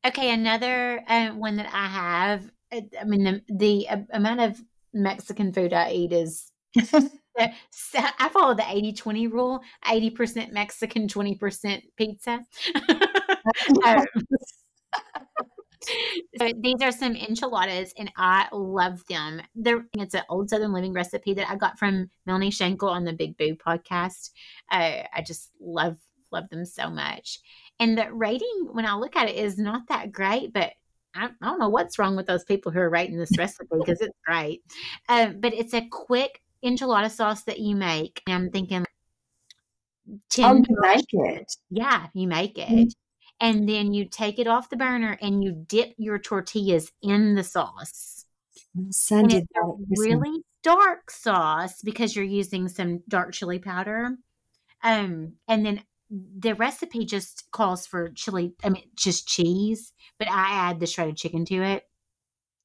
Okay, another uh, one that I have. Uh, I mean, the, the uh, amount of Mexican food I eat is. I follow the 80 20 rule 80% Mexican, 20% pizza. um, so these are some enchiladas, and I love them. They're, it's an old Southern living recipe that I got from Melanie Shankle on the Big Boo podcast. Uh, I just love love them so much. And the rating, when I look at it, is not that great, but I, I don't know what's wrong with those people who are writing this recipe because it's great. Um, but it's a quick enchilada sauce that you make. And I'm thinking, 10 oh, you make it. Yeah, you make it. And then you take it off the burner and you dip your tortillas in the sauce. Son did a really dark sauce because you're using some dark chili powder. Um, and then the recipe just calls for chili, I mean, just cheese, but I add the shredded chicken to it.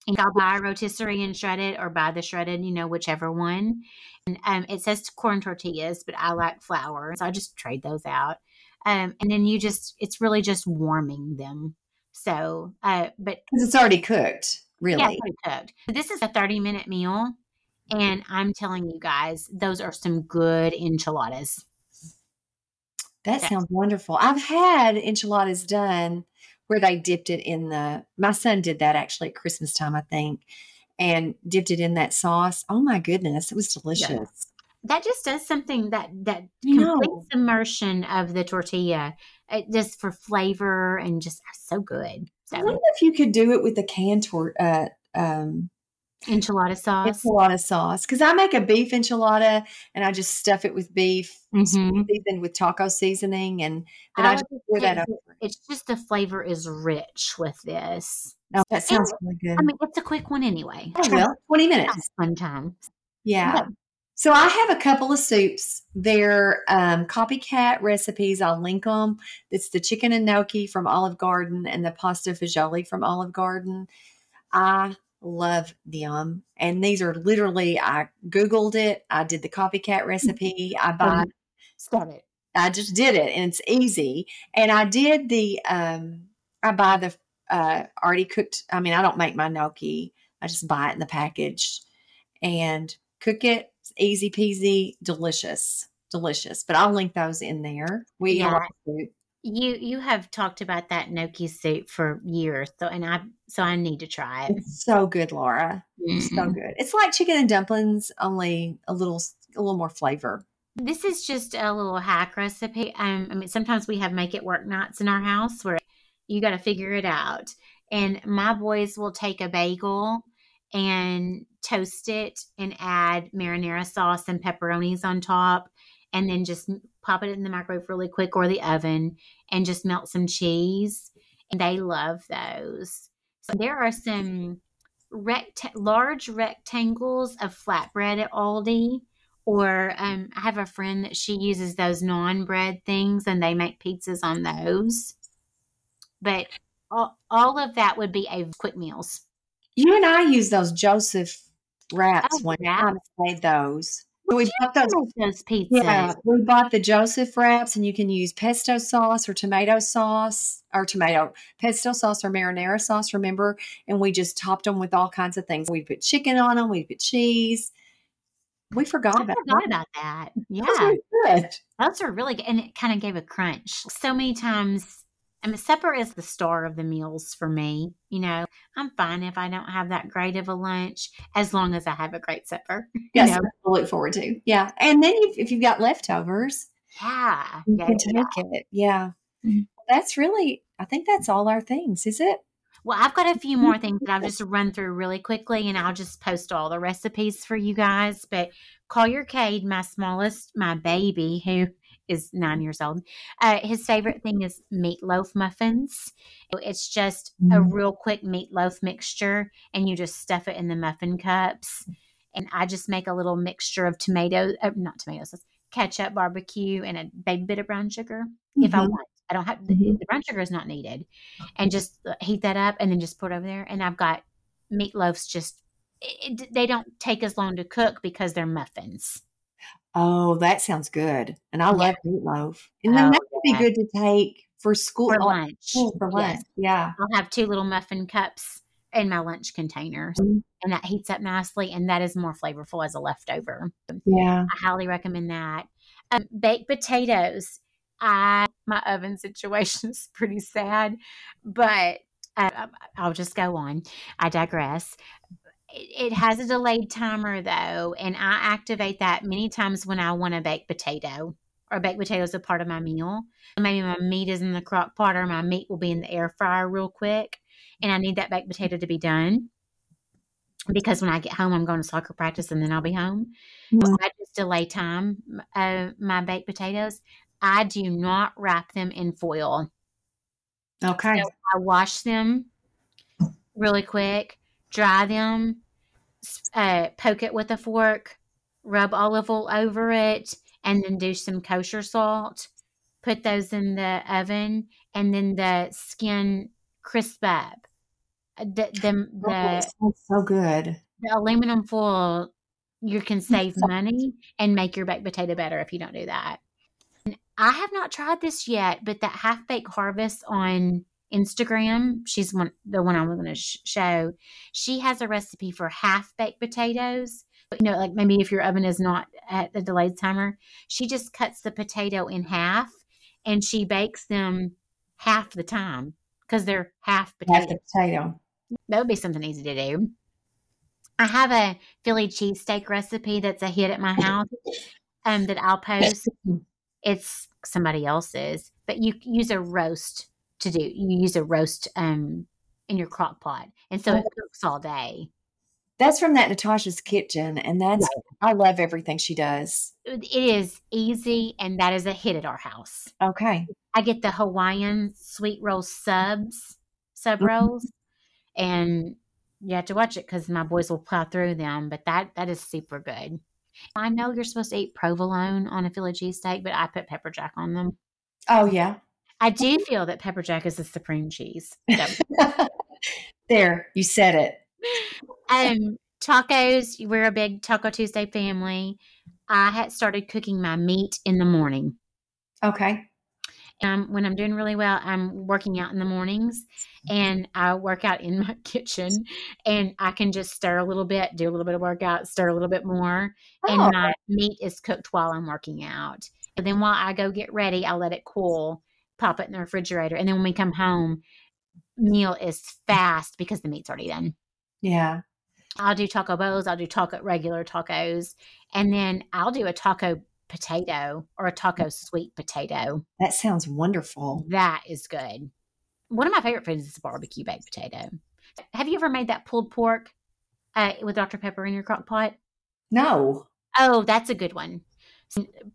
And I'll buy a rotisserie and shred it or buy the shredded, you know, whichever one. And um, it says corn tortillas, but I like flour. So I just trade those out. Um, and then you just, it's really just warming them. So, uh, but it's already cooked, really. Yeah, cooked. This is a 30 minute meal. And I'm telling you guys, those are some good enchiladas. That sounds wonderful. I've had enchiladas done where they dipped it in the. My son did that actually at Christmas time, I think, and dipped it in that sauce. Oh my goodness, it was delicious. That just does something that that You know. complete immersion of the tortilla, it, just for flavor and just so good. I wonder if you could do it with the canned tor- uh, um, enchilada sauce. enchilada sauce. Because I make a beef enchilada and I just stuff it with beef, Mhm. seasoned with taco seasoning, and then I, I just pour that over. It's just the flavor is rich with this. Oh, that sounds really good. I mean, it's a quick one anyway. Oh, well, 20 Have minutes. fun time. Yeah. So I have a couple of soups. They're um, copycat recipes. I'll link them. It's the chicken and gnocchi from Olive Garden and the pasta fagioli from Olive Garden. I love them. And these are literally, I Googled it. I did the copycat recipe. I buy, Start it. I just did it and it's easy. And I did the, um, I buy the uh, already cooked. I mean, I don't make my gnocchi. I just buy it in the package and cook it. It's easy peasy, delicious, delicious. But I'll link those in there. We eat a lot of soup. You you have talked about that gnocchi soup for years, so and I so I need to try it. It's so good, Laura. So Mm. good. It's like chicken and dumplings, only a little, a little more flavor. This is just a little hack recipe. Um, I mean, sometimes we have make it work nights in our house where you got to figure it out. And my boys will take a bagel and toast it and add marinara sauce and pepperonis on top, and then just pop it in the microwave really quick or the oven and just melt some cheese. And they love those. So there are some recta- large rectangles of flatbread at Aldi or um, I have a friend that she uses those non bread things and they make pizzas on those. But all, all of that would be a quick meals. You and I use those Joseph wraps Oh, one wraps? time. Made those. We bought those those pizzas. Yeah, we bought the Joseph wraps, and you can use pesto sauce or tomato sauce or tomato pesto sauce or marinara sauce. Remember, and we just topped them with all kinds of things. We put chicken on them. We put cheese. We forgot I about forgot that. about that. Yeah, Those those are really good. And it kind of gave a crunch. So many times, I mean, supper is the star of the meals for me. You know, I'm fine if I don't have that great of a lunch as long as I have a great supper. you Yes, know? to look forward to. Yeah, and then if, if you've got leftovers, Yeah. you yeah, can yeah. take it. Yeah, Mhm. that's really. I think that's all our things. Is it? Well, I've got a few more things that I'll just run through really quickly and I'll just post all the recipes for you guys. But Call Your Cade, my smallest, my baby, who is nine years old, uh, his favorite thing is meatloaf muffins. It's just a Mm. real quick meatloaf mixture and you just stuff it in the muffin cups. And I just make a little mixture of tomato, uh, not tomato sauce, ketchup, barbecue, and a baby bit of brown sugar if I Mhm. want. I don't have the, Mhm. the brown sugar is not needed, and just uh, heat that up and then just put it over there. And I've got meatloafs. Just it- they don't take as long to cook because they're muffins. Oh, that sounds good. And I Yeah. love meatloaf. And then Oh, that would be good to take for school. for lunch. oh, for lunch. Yes. Yeah. I'll have two little muffin cups in my lunch containers, Mhm. and that heats up nicely, and that is more flavorful as a leftover. Yeah. I highly recommend that. Um, baked potatoes. I my oven situation is pretty sad, but uh, I'll just go on. I digress. It, has a delayed timer though, and I activate that many times when I want to bake potato or baked potato is a part of my meal. Maybe my meat is in the crock pot or my meat will be in the air fryer real quick, and I need that baked potato to be done because when I get home, I'm going to soccer practice and then I'll be home. Mhm. I just delay time. Uh, my baked potatoes, I do not wrap them in foil. Okay. So I wash them really quick, dry them, uh, poke it with a fork, rub olive oil over it, and then do some kosher salt. Put those in the oven, and then the skin crisp up. Uh, The, the, Oh, the, sounds so good. the aluminum foil, you can save money and make your baked potato better if you don't do that. I have not tried this yet, but that half baked harvest on Instagram, she's one the one I'm going to sh- show. She has a recipe for half baked potatoes. You know, like maybe if your oven is not at the delayed timer, she just cuts the potato in half and she bakes them half the time because they're half Half potato the potato. that would be something easy to do. I have a Philly cheesesteak recipe that's a hit at my house um, that I'll post. It's somebody else's, but you use a roast to do. You use a roast um, in your crock pot, and so it cooks all day. That's from that Natasha's kitchen, and that's I love everything she does. It is easy, and that is a hit at our house. Okay. I get the Hawaiian sweet roll subs, sub Mhm. rolls, and you have to watch it because my boys will plow through them. But that that is super good. I know you're supposed to eat provolone on a Philly cheesesteak, but I put pepper jack on them. Oh yeah. I do feel that pepper jack is the supreme cheese. So, there, you said it. um, tacos. We're a big Taco Tuesday family. I had started cooking my meat in the morning. Okay. Um, when I'm doing really well, I'm working out in the mornings and I work out in my kitchen and I can just stir a little bit, do a little bit of workout, stir a little bit more, and Oh, my meat is cooked while I'm working out. And then while I go get ready, I let it cool, pop it in the refrigerator, and then when we come home, meal is fast because the meat's already done. yeah. I'll do taco bowls, I'll do taco regular tacos, and then I'll do a taco potato or a taco sweet potato. That sounds wonderful. That is good. One of my favorite foods is barbecue baked potato. Have you ever made that pulled pork uh, with Dr. Pepper in your crock pot? No. Oh, that's a good one.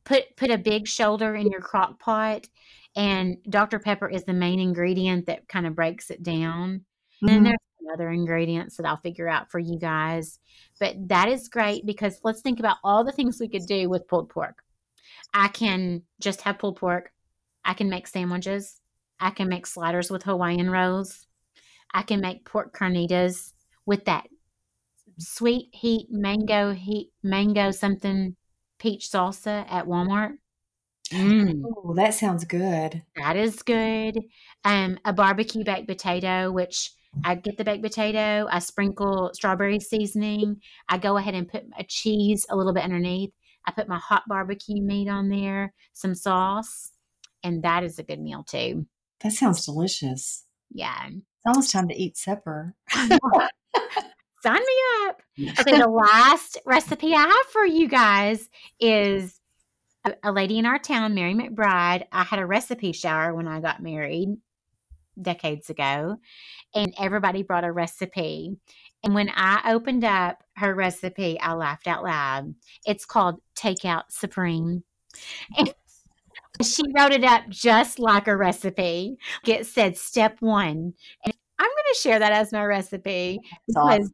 Put put a big shoulder in your crock pot, and Dr. Pepper is the main ingredient that kind of breaks it down. And then Mhm. there's other ingredients that I'll figure out for you guys. But that is great because let's think about all the things we could do with pulled pork. I can just have pulled pork. I can make sandwiches. I can make sliders with Hawaiian rolls. I can make pork carnitas with that sweet heat mango heat mango something peach salsa at Walmart. Mm. Oh, that sounds good. That is good. Um, a barbecue baked potato, which I get the baked potato, I sprinkle strawberry seasoning. I go ahead and put a cheese a little bit underneath. I put my hot barbecue meat on there, some sauce, and that is a good meal too. That sounds delicious. Yeah. It's almost time to eat supper. Sign me up. Okay, the last recipe I have for you guys is a, a lady in our town, Mary McBride. I had a recipe shower when I got married decades ago, and everybody brought a recipe. And when I opened up her recipe, I laughed out loud. It's called Takeout Supreme. And she wrote it up just like a recipe. It said step one. And I'm going to share that as my recipe It's awesome.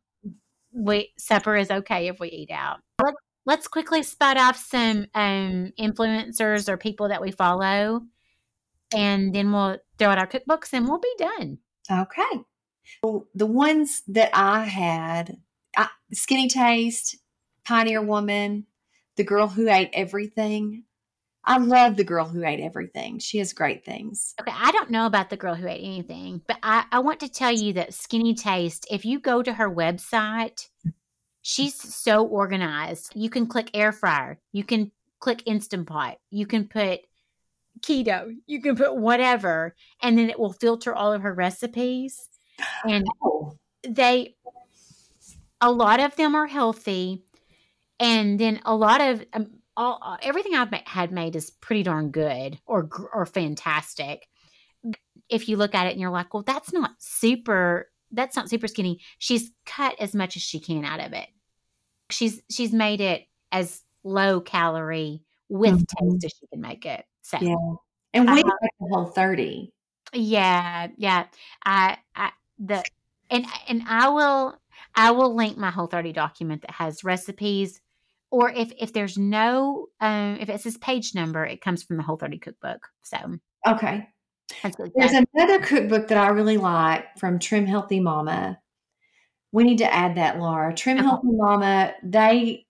We supper is okay if we eat out. Let, let's quickly spot off some um, influencers or people that we follow, and then we'll throw out our cookbooks and we'll be done. Okay. Well, the ones that I had I, Skinny Taste, Pioneer Woman, The Girl Who Ate Everything. I love The Girl Who Ate Everything. She has great things. Okay, I don't know about the girl who ate anything, but I, I want to tell you that Skinny Taste, if you go to her website, she's so organized. You can click air fryer, you can click Instant Pot, you can put keto, you can put whatever, and then it will filter all of her recipes. And Oh, they a lot of them are healthy and then a lot of um, all uh, everything i've had made is pretty darn good or or fantastic if you look at it and you're like well that's not super that's not super skinny she's cut as much as she can out of it she's she's made it as low calorie with Mhm. taste as she can make it so yeah. And we like the whole 30. Yeah, yeah. I, I, the, and and I will, I will link my whole thirty document that has recipes, or if if there's no, um, if it says page number, it comes from the whole thirty cookbook. So Okay. There's another cookbook that I really like from Trim Healthy Mama. We need to add that, Laura. Trim. Healthy Mama, they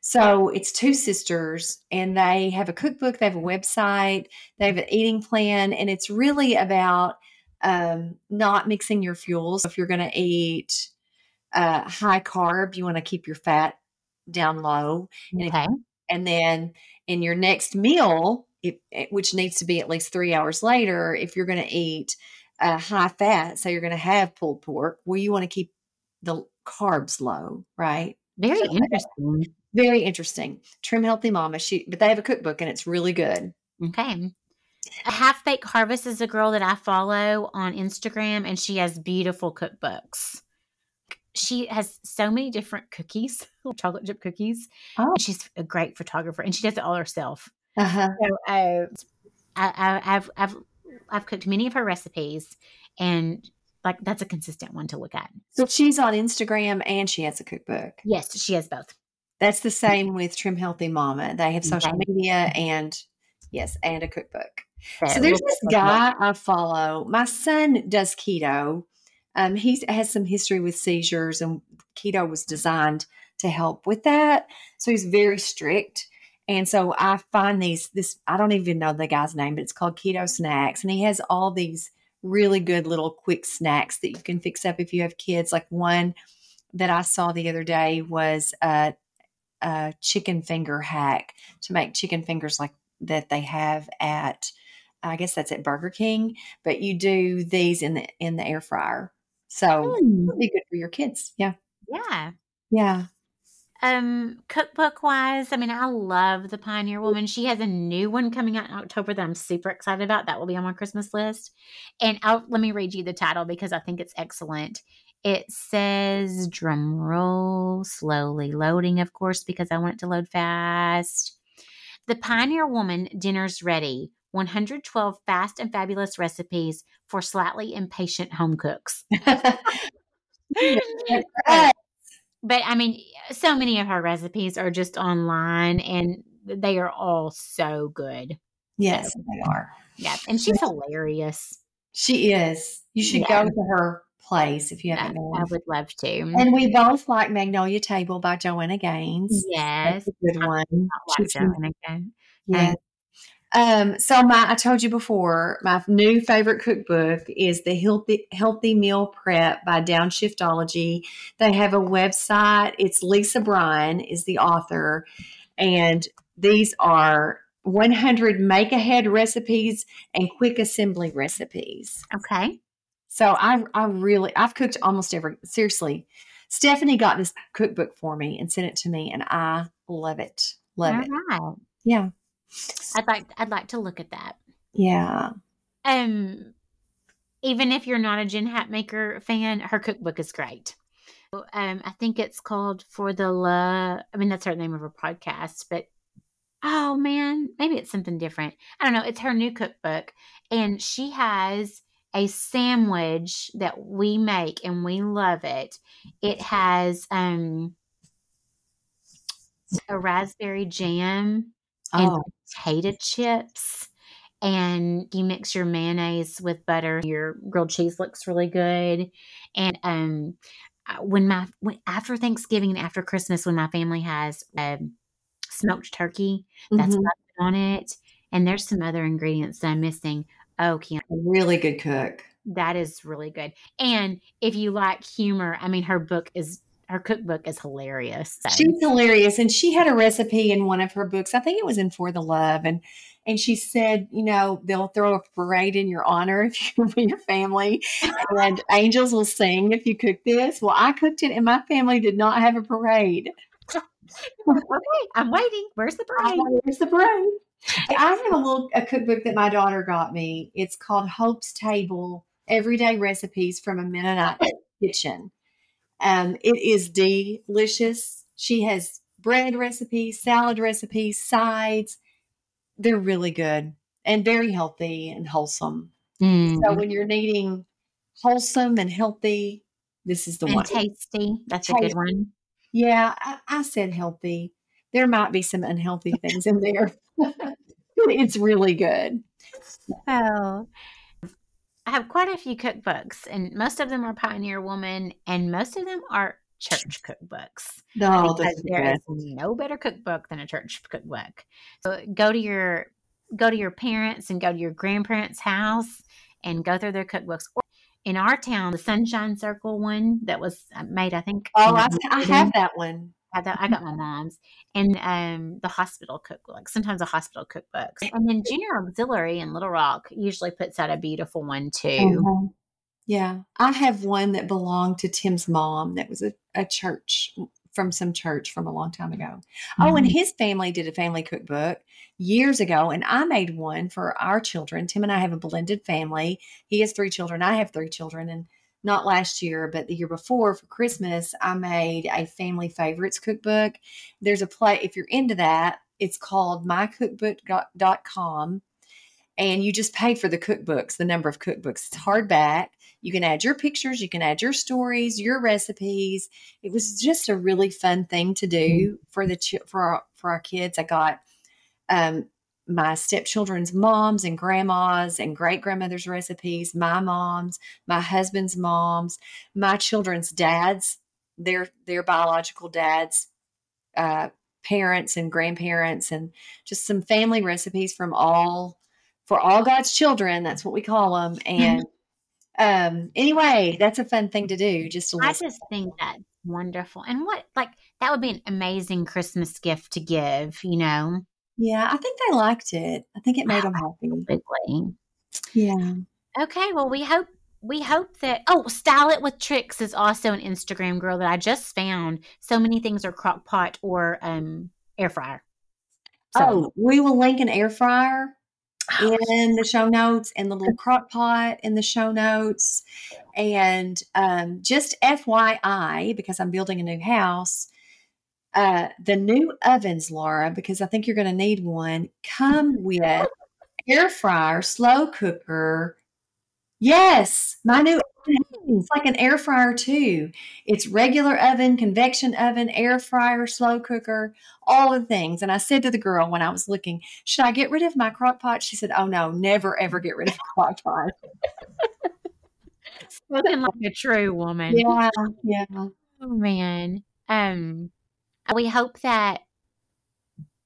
so it's two sisters and they have a cookbook, they have a website, they have an eating plan, and it's really about um, not mixing your fuels. If you're going to eat uh, high carb, you want to keep your fat down low. And Okay. and then in your next meal, if, eh, which needs to be at least three hours later, if you're going to eat uh, high fat, so you're going to have pulled pork, well, you want to keep the carbs low, right? Very So- interesting. Very interesting. Trim Healthy Mama. She but they have a cookbook and it's really good. Okay. A Half Baked Harvest is a girl that I follow on Instagram, and she has beautiful cookbooks. She has so many different cookies, chocolate chip cookies. Oh. She's a great photographer, and she does it all herself. Uh-huh. So uh, I, I, I've I've I've cooked many of her recipes, and like that's a consistent one to look at. So she's on Instagram and she has a cookbook. Yes, she has both. That's the same with Trim Healthy Mama. They have social Okay. media and yes, and a cookbook. So So there's this guy I follow. My son does keto. Um, he has some history with seizures, and keto was designed to help with that. So he's very strict. And so I find these this I don't even know the guy's name, but it's called Keto Snacks, and he has all these really good little quick snacks that you can fix up if you have kids. Like one that I saw the other day was a, a chicken finger hack to make chicken fingers like that they have at I guess that's at Burger King, but you do these in the in the air fryer. So it'll be good for your kids. Yeah. yeah. Yeah. Um, cookbook wise, I mean, I love the Pioneer Woman. She has a new one coming out in October that I'm super excited about. That will be on my Christmas list. And I'll, let me read you the title because I think it's excellent. It says, drum roll, slowly loading, of course, because I want it to load fast. The Pioneer Woman Dinner's Ready 112 Fast and Fabulous Recipes for Slightly Impatient Home Cooks. But I mean, so many of her recipes are just online and they are all so good. yes, they are. Yeah. And she's hilarious. She is. You should Yeah. go to her place if you haven't I would love to. And we both like Magnolia Table by Joanna Gaines. yes. That's a good one. I like She's- Joanna Gaines. Yeah. Um, so my I told you before, my new favorite cookbook is the Healthy Healthy Meal Prep by Downshiftology. They have a website. It's Lisa Bryan is the author, and these are 100 make ahead recipes and quick assembly recipes. Okay. So I I really I've cooked almost every seriously. Stephanie got this cookbook for me and sent it to me, and I love it. Love All it. right. Yeah. I'd like I'd like to look at that. Yeah. Um even if you're not a Jen Hatmaker fan, her cookbook is great. Um, I think it's called For the Love. I mean, that's her name of her podcast, but oh man, maybe it's something different. I don't know. It's her new cookbook, and she has a sandwich that we make and we love it. It has um a raspberry jam and Oh, potato chips and you mix your mayonnaise with butter your grilled cheese looks really good and um uh, when my when, after thanksgiving and after christmas when my family has um, smoked turkey that's mhm. put on it and there's some other ingredients that i'm missing oh a really good cook. that is really good and if you like humor i mean her book is her cookbook is hilarious so. She's hilarious, and she had a recipe in one of her books. I think it was in For the Love, and and she said, you know, they'll throw a parade in your honor if you with your family, and angels will sing if you cook this. Well, I cooked it, and my family did not have a parade. okay i'm waiting where's the parade Where's the parade? I have a little a cookbook that my daughter got me. It's called Hope's Table: Everyday Recipes from a Mennonite Kitchen. Um, it is delicious. She has bread recipes, salad recipes, sides. They're really good and very healthy and wholesome. Mm. So when you're needing wholesome and healthy, this is the and one. tasty. That's a good one. Yeah, I, I said healthy. There might be some unhealthy things in there. it's really good. Oh, I have quite a few cookbooks, and most of them are Pioneer Woman, and most of them are church cookbooks. No, because that's there is good. no better cookbook than a church cookbook. So go to your go to your parents and go to your grandparents' house and go through their cookbooks. Or in our town, the Sunshine Circle one that was uh, made, I think. Oh, I, I have that one. I got, I got my mom's and um the hospital cookbook sometimes a hospital cookbooks and then junior auxiliary in little rock usually puts out a beautiful one too Mhm. Yeah. I have one that belonged to Tim's mom that was a, a church from some church from a long time ago. Oh, and Mhm. his family did a family cookbook years ago, and I made one for our children. Tim and I have a blended family. He has three children. I have three children, and not last year, but the year before for Christmas, I made a family favorites cookbook. There's a play if you're into that. It's called mycookbook.com and you just pay for the cookbooks, the number of cookbooks. It's hardback. You can add your pictures, you can add your stories, your recipes. It was just a really fun thing to do for the for our, for our kids. I got um, my stepchildren's moms and grandmas and great grandmother's recipes, my mom's, my husband's moms, my children's dads, their their biological dads, uh, parents and grandparents, and just some family recipes from all for all God's children. That's what we call them. And um, anyway, that's a fun thing to do. Just to I listen. just think that's wonderful. And what, like, that would be an amazing Christmas gift to give, you know? Yeah, I think they liked it. I think it made them happy. Absolutely. Yeah. Okay, well, we hope we hope that oh, style it with tricks is also an Instagram girl that I just found. So many things are crock pot or um air fryer. So, Oh, we will link an air fryer oh, in the show notes and the little crock pot in the show notes. And um, just FYI, because I'm building a new house, uh, the new ovens, Laura, because I think you're going to need one, come with air fryer, slow cooker. Yes, my new it's like an air fryer too. It's regular oven, convection oven, air fryer, slow cooker, all the things. And I said to the girl when I was looking, should I get rid of my crock pot? She said, Oh no, never ever get rid of a crock pot. spoken like a true woman. Yeah, yeah. Oh man. Um we hope that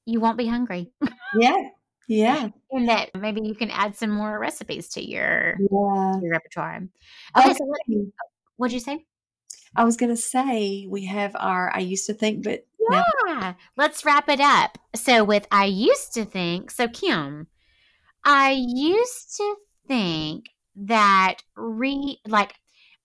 you won't be hungry Yeah. Yeah. and that maybe you can add some more recipes to your, Yeah. your repertoire. Okay, so what, what'd you say? I was gonna say we have our I used to think, but now Yeah, let's wrap it up. So, with I used to think, so Kim, I used to think that re like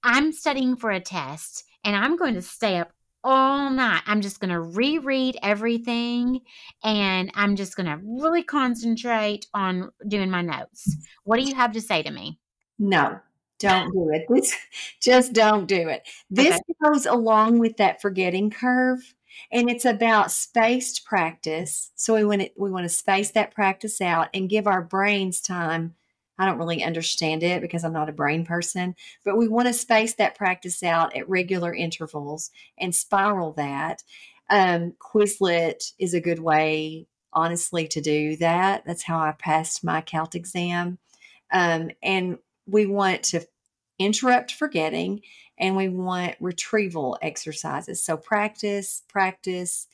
I'm studying for a test and I'm going to stay up all night. I'm just going to reread everything and I'm just going to really concentrate on doing my notes. What do you have to say to me? No, don't do it. This just don't do it. This Okay. goes along with that forgetting curve, and it's about spaced practice. So we want to we want to space that practice out and give our brains time. I don't really understand it because I'm not a brain person, but we want to space that practice out at regular intervals and spiral that. Um, Quizlet is a good way, honestly, to do that. That's how I passed my CALT exam. Um, and we want to interrupt forgetting and we want retrieval exercises. So practice, practice,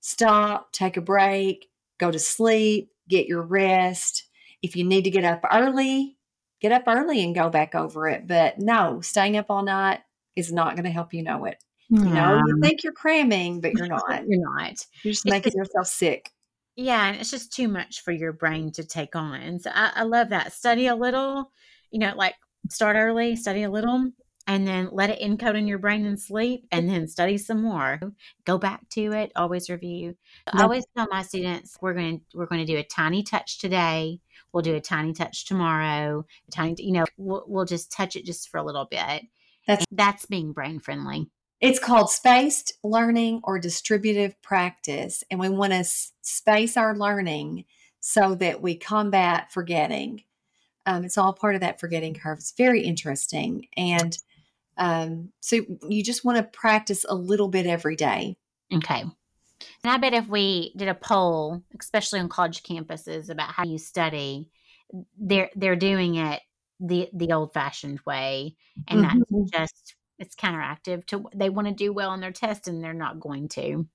stop, take a break, go to sleep, get your rest. If you need to get up early, get up early and go back over it. But no, staying up all night is not going to help you know it. You know, you think you're cramming, but you're not. you're not. You're just making just- yourself sick. Yeah, and it's just too much for your brain to take on. So I, I love that. Study a little, you know, like start early, study a little, and then let it encode in your brain and sleep, and then study some more. Go back to it. Always review. I always tell my students we're going to we're going to do a tiny touch today. We'll do a tiny touch tomorrow. A tiny, you know, we'll, we'll just touch it just for a little bit. That's- And that's being brain friendly. It's called spaced learning or distributive practice. And we want to s- space our learning so that we combat forgetting. Um, it's all part of that forgetting curve. It's very interesting. And um, so you just want to practice a little bit every day. Okay. And I bet if we did a poll, especially on college campuses, about how you study, they're they're doing it the the old fashioned way, and Mhm. that's just it's counteractive to they want to do well on their test and they're not going to.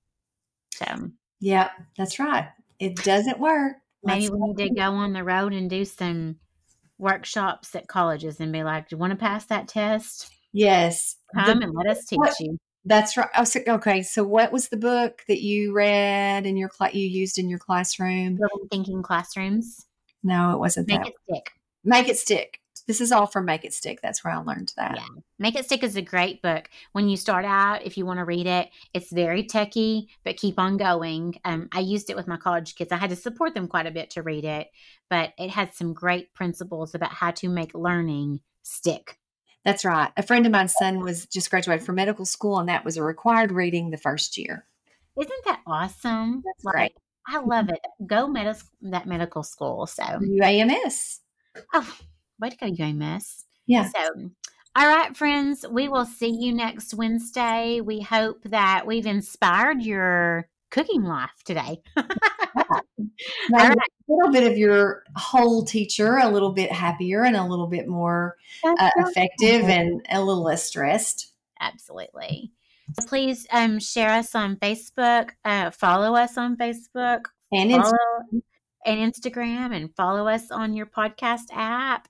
So Yeah, that's right. It doesn't work. maybe Let's- we need to go on the road and do some workshops at colleges and be like, "Do you want to pass that test? Yes. the- Come and let us teach what- you." That's right. Oh, okay. So, what was the book that you read in your class? You used in your classroom? Building thinking classrooms. No, it wasn't Make that. it stick. Make it stick. this is all from Make It Stick. That's where I learned that. Yeah. Make It Stick is a great book. When you start out, if you want to read it, it's very techy, but keep on going. Um, I used it with my college kids. I had to support them quite a bit to read it, but it has some great principles about how to make learning stick. That's right. A friend of mine's son was just graduated from medical school, and that was a required reading the first year. Isn't that awesome? That's like, great. I love it. Go med- that medical school. So UAMS. Oh, way to go, UAMS. Yeah. So, all right, friends, we will see you next Wednesday. We hope that we've inspired your cooking life today. right. A little bit of your whole teacher, a little bit happier and a little bit more uh, effective and a little less stressed. Absolutely. So please um, share us on Facebook, uh, follow us on Facebook, and follow, Instagram. and Instagram, and follow us on your podcast app.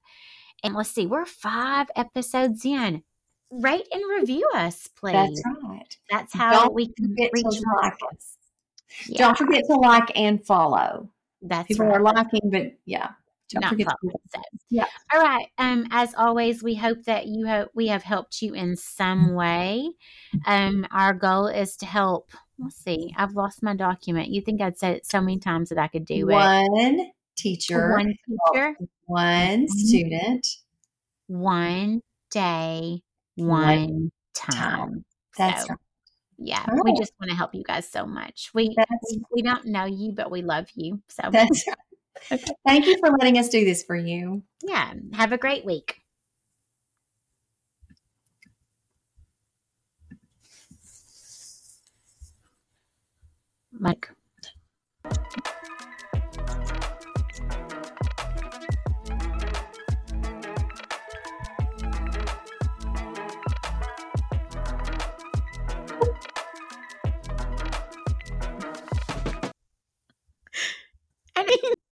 And let's see, we're five episodes in. Rate and review us, please. That's right. That's how Don't we can reach like us. Yeah. Don't forget to like and follow. That's people right. are liking, but yeah. Don't Not forget yeah. All right. Um, as always, we hope that you have we have helped you in some way. Um, our goal is to help. Let's see. I've lost my document. You think I'd said it so many times that I could do one it. One teacher. One teacher. One student. One day. One, one time. time. That's so, right yeah, right. we just want to help you guys so much. We, we, we don't know you, but we love you. So okay. thank you for letting us do this for you. Yeah. Have a great week. Mike.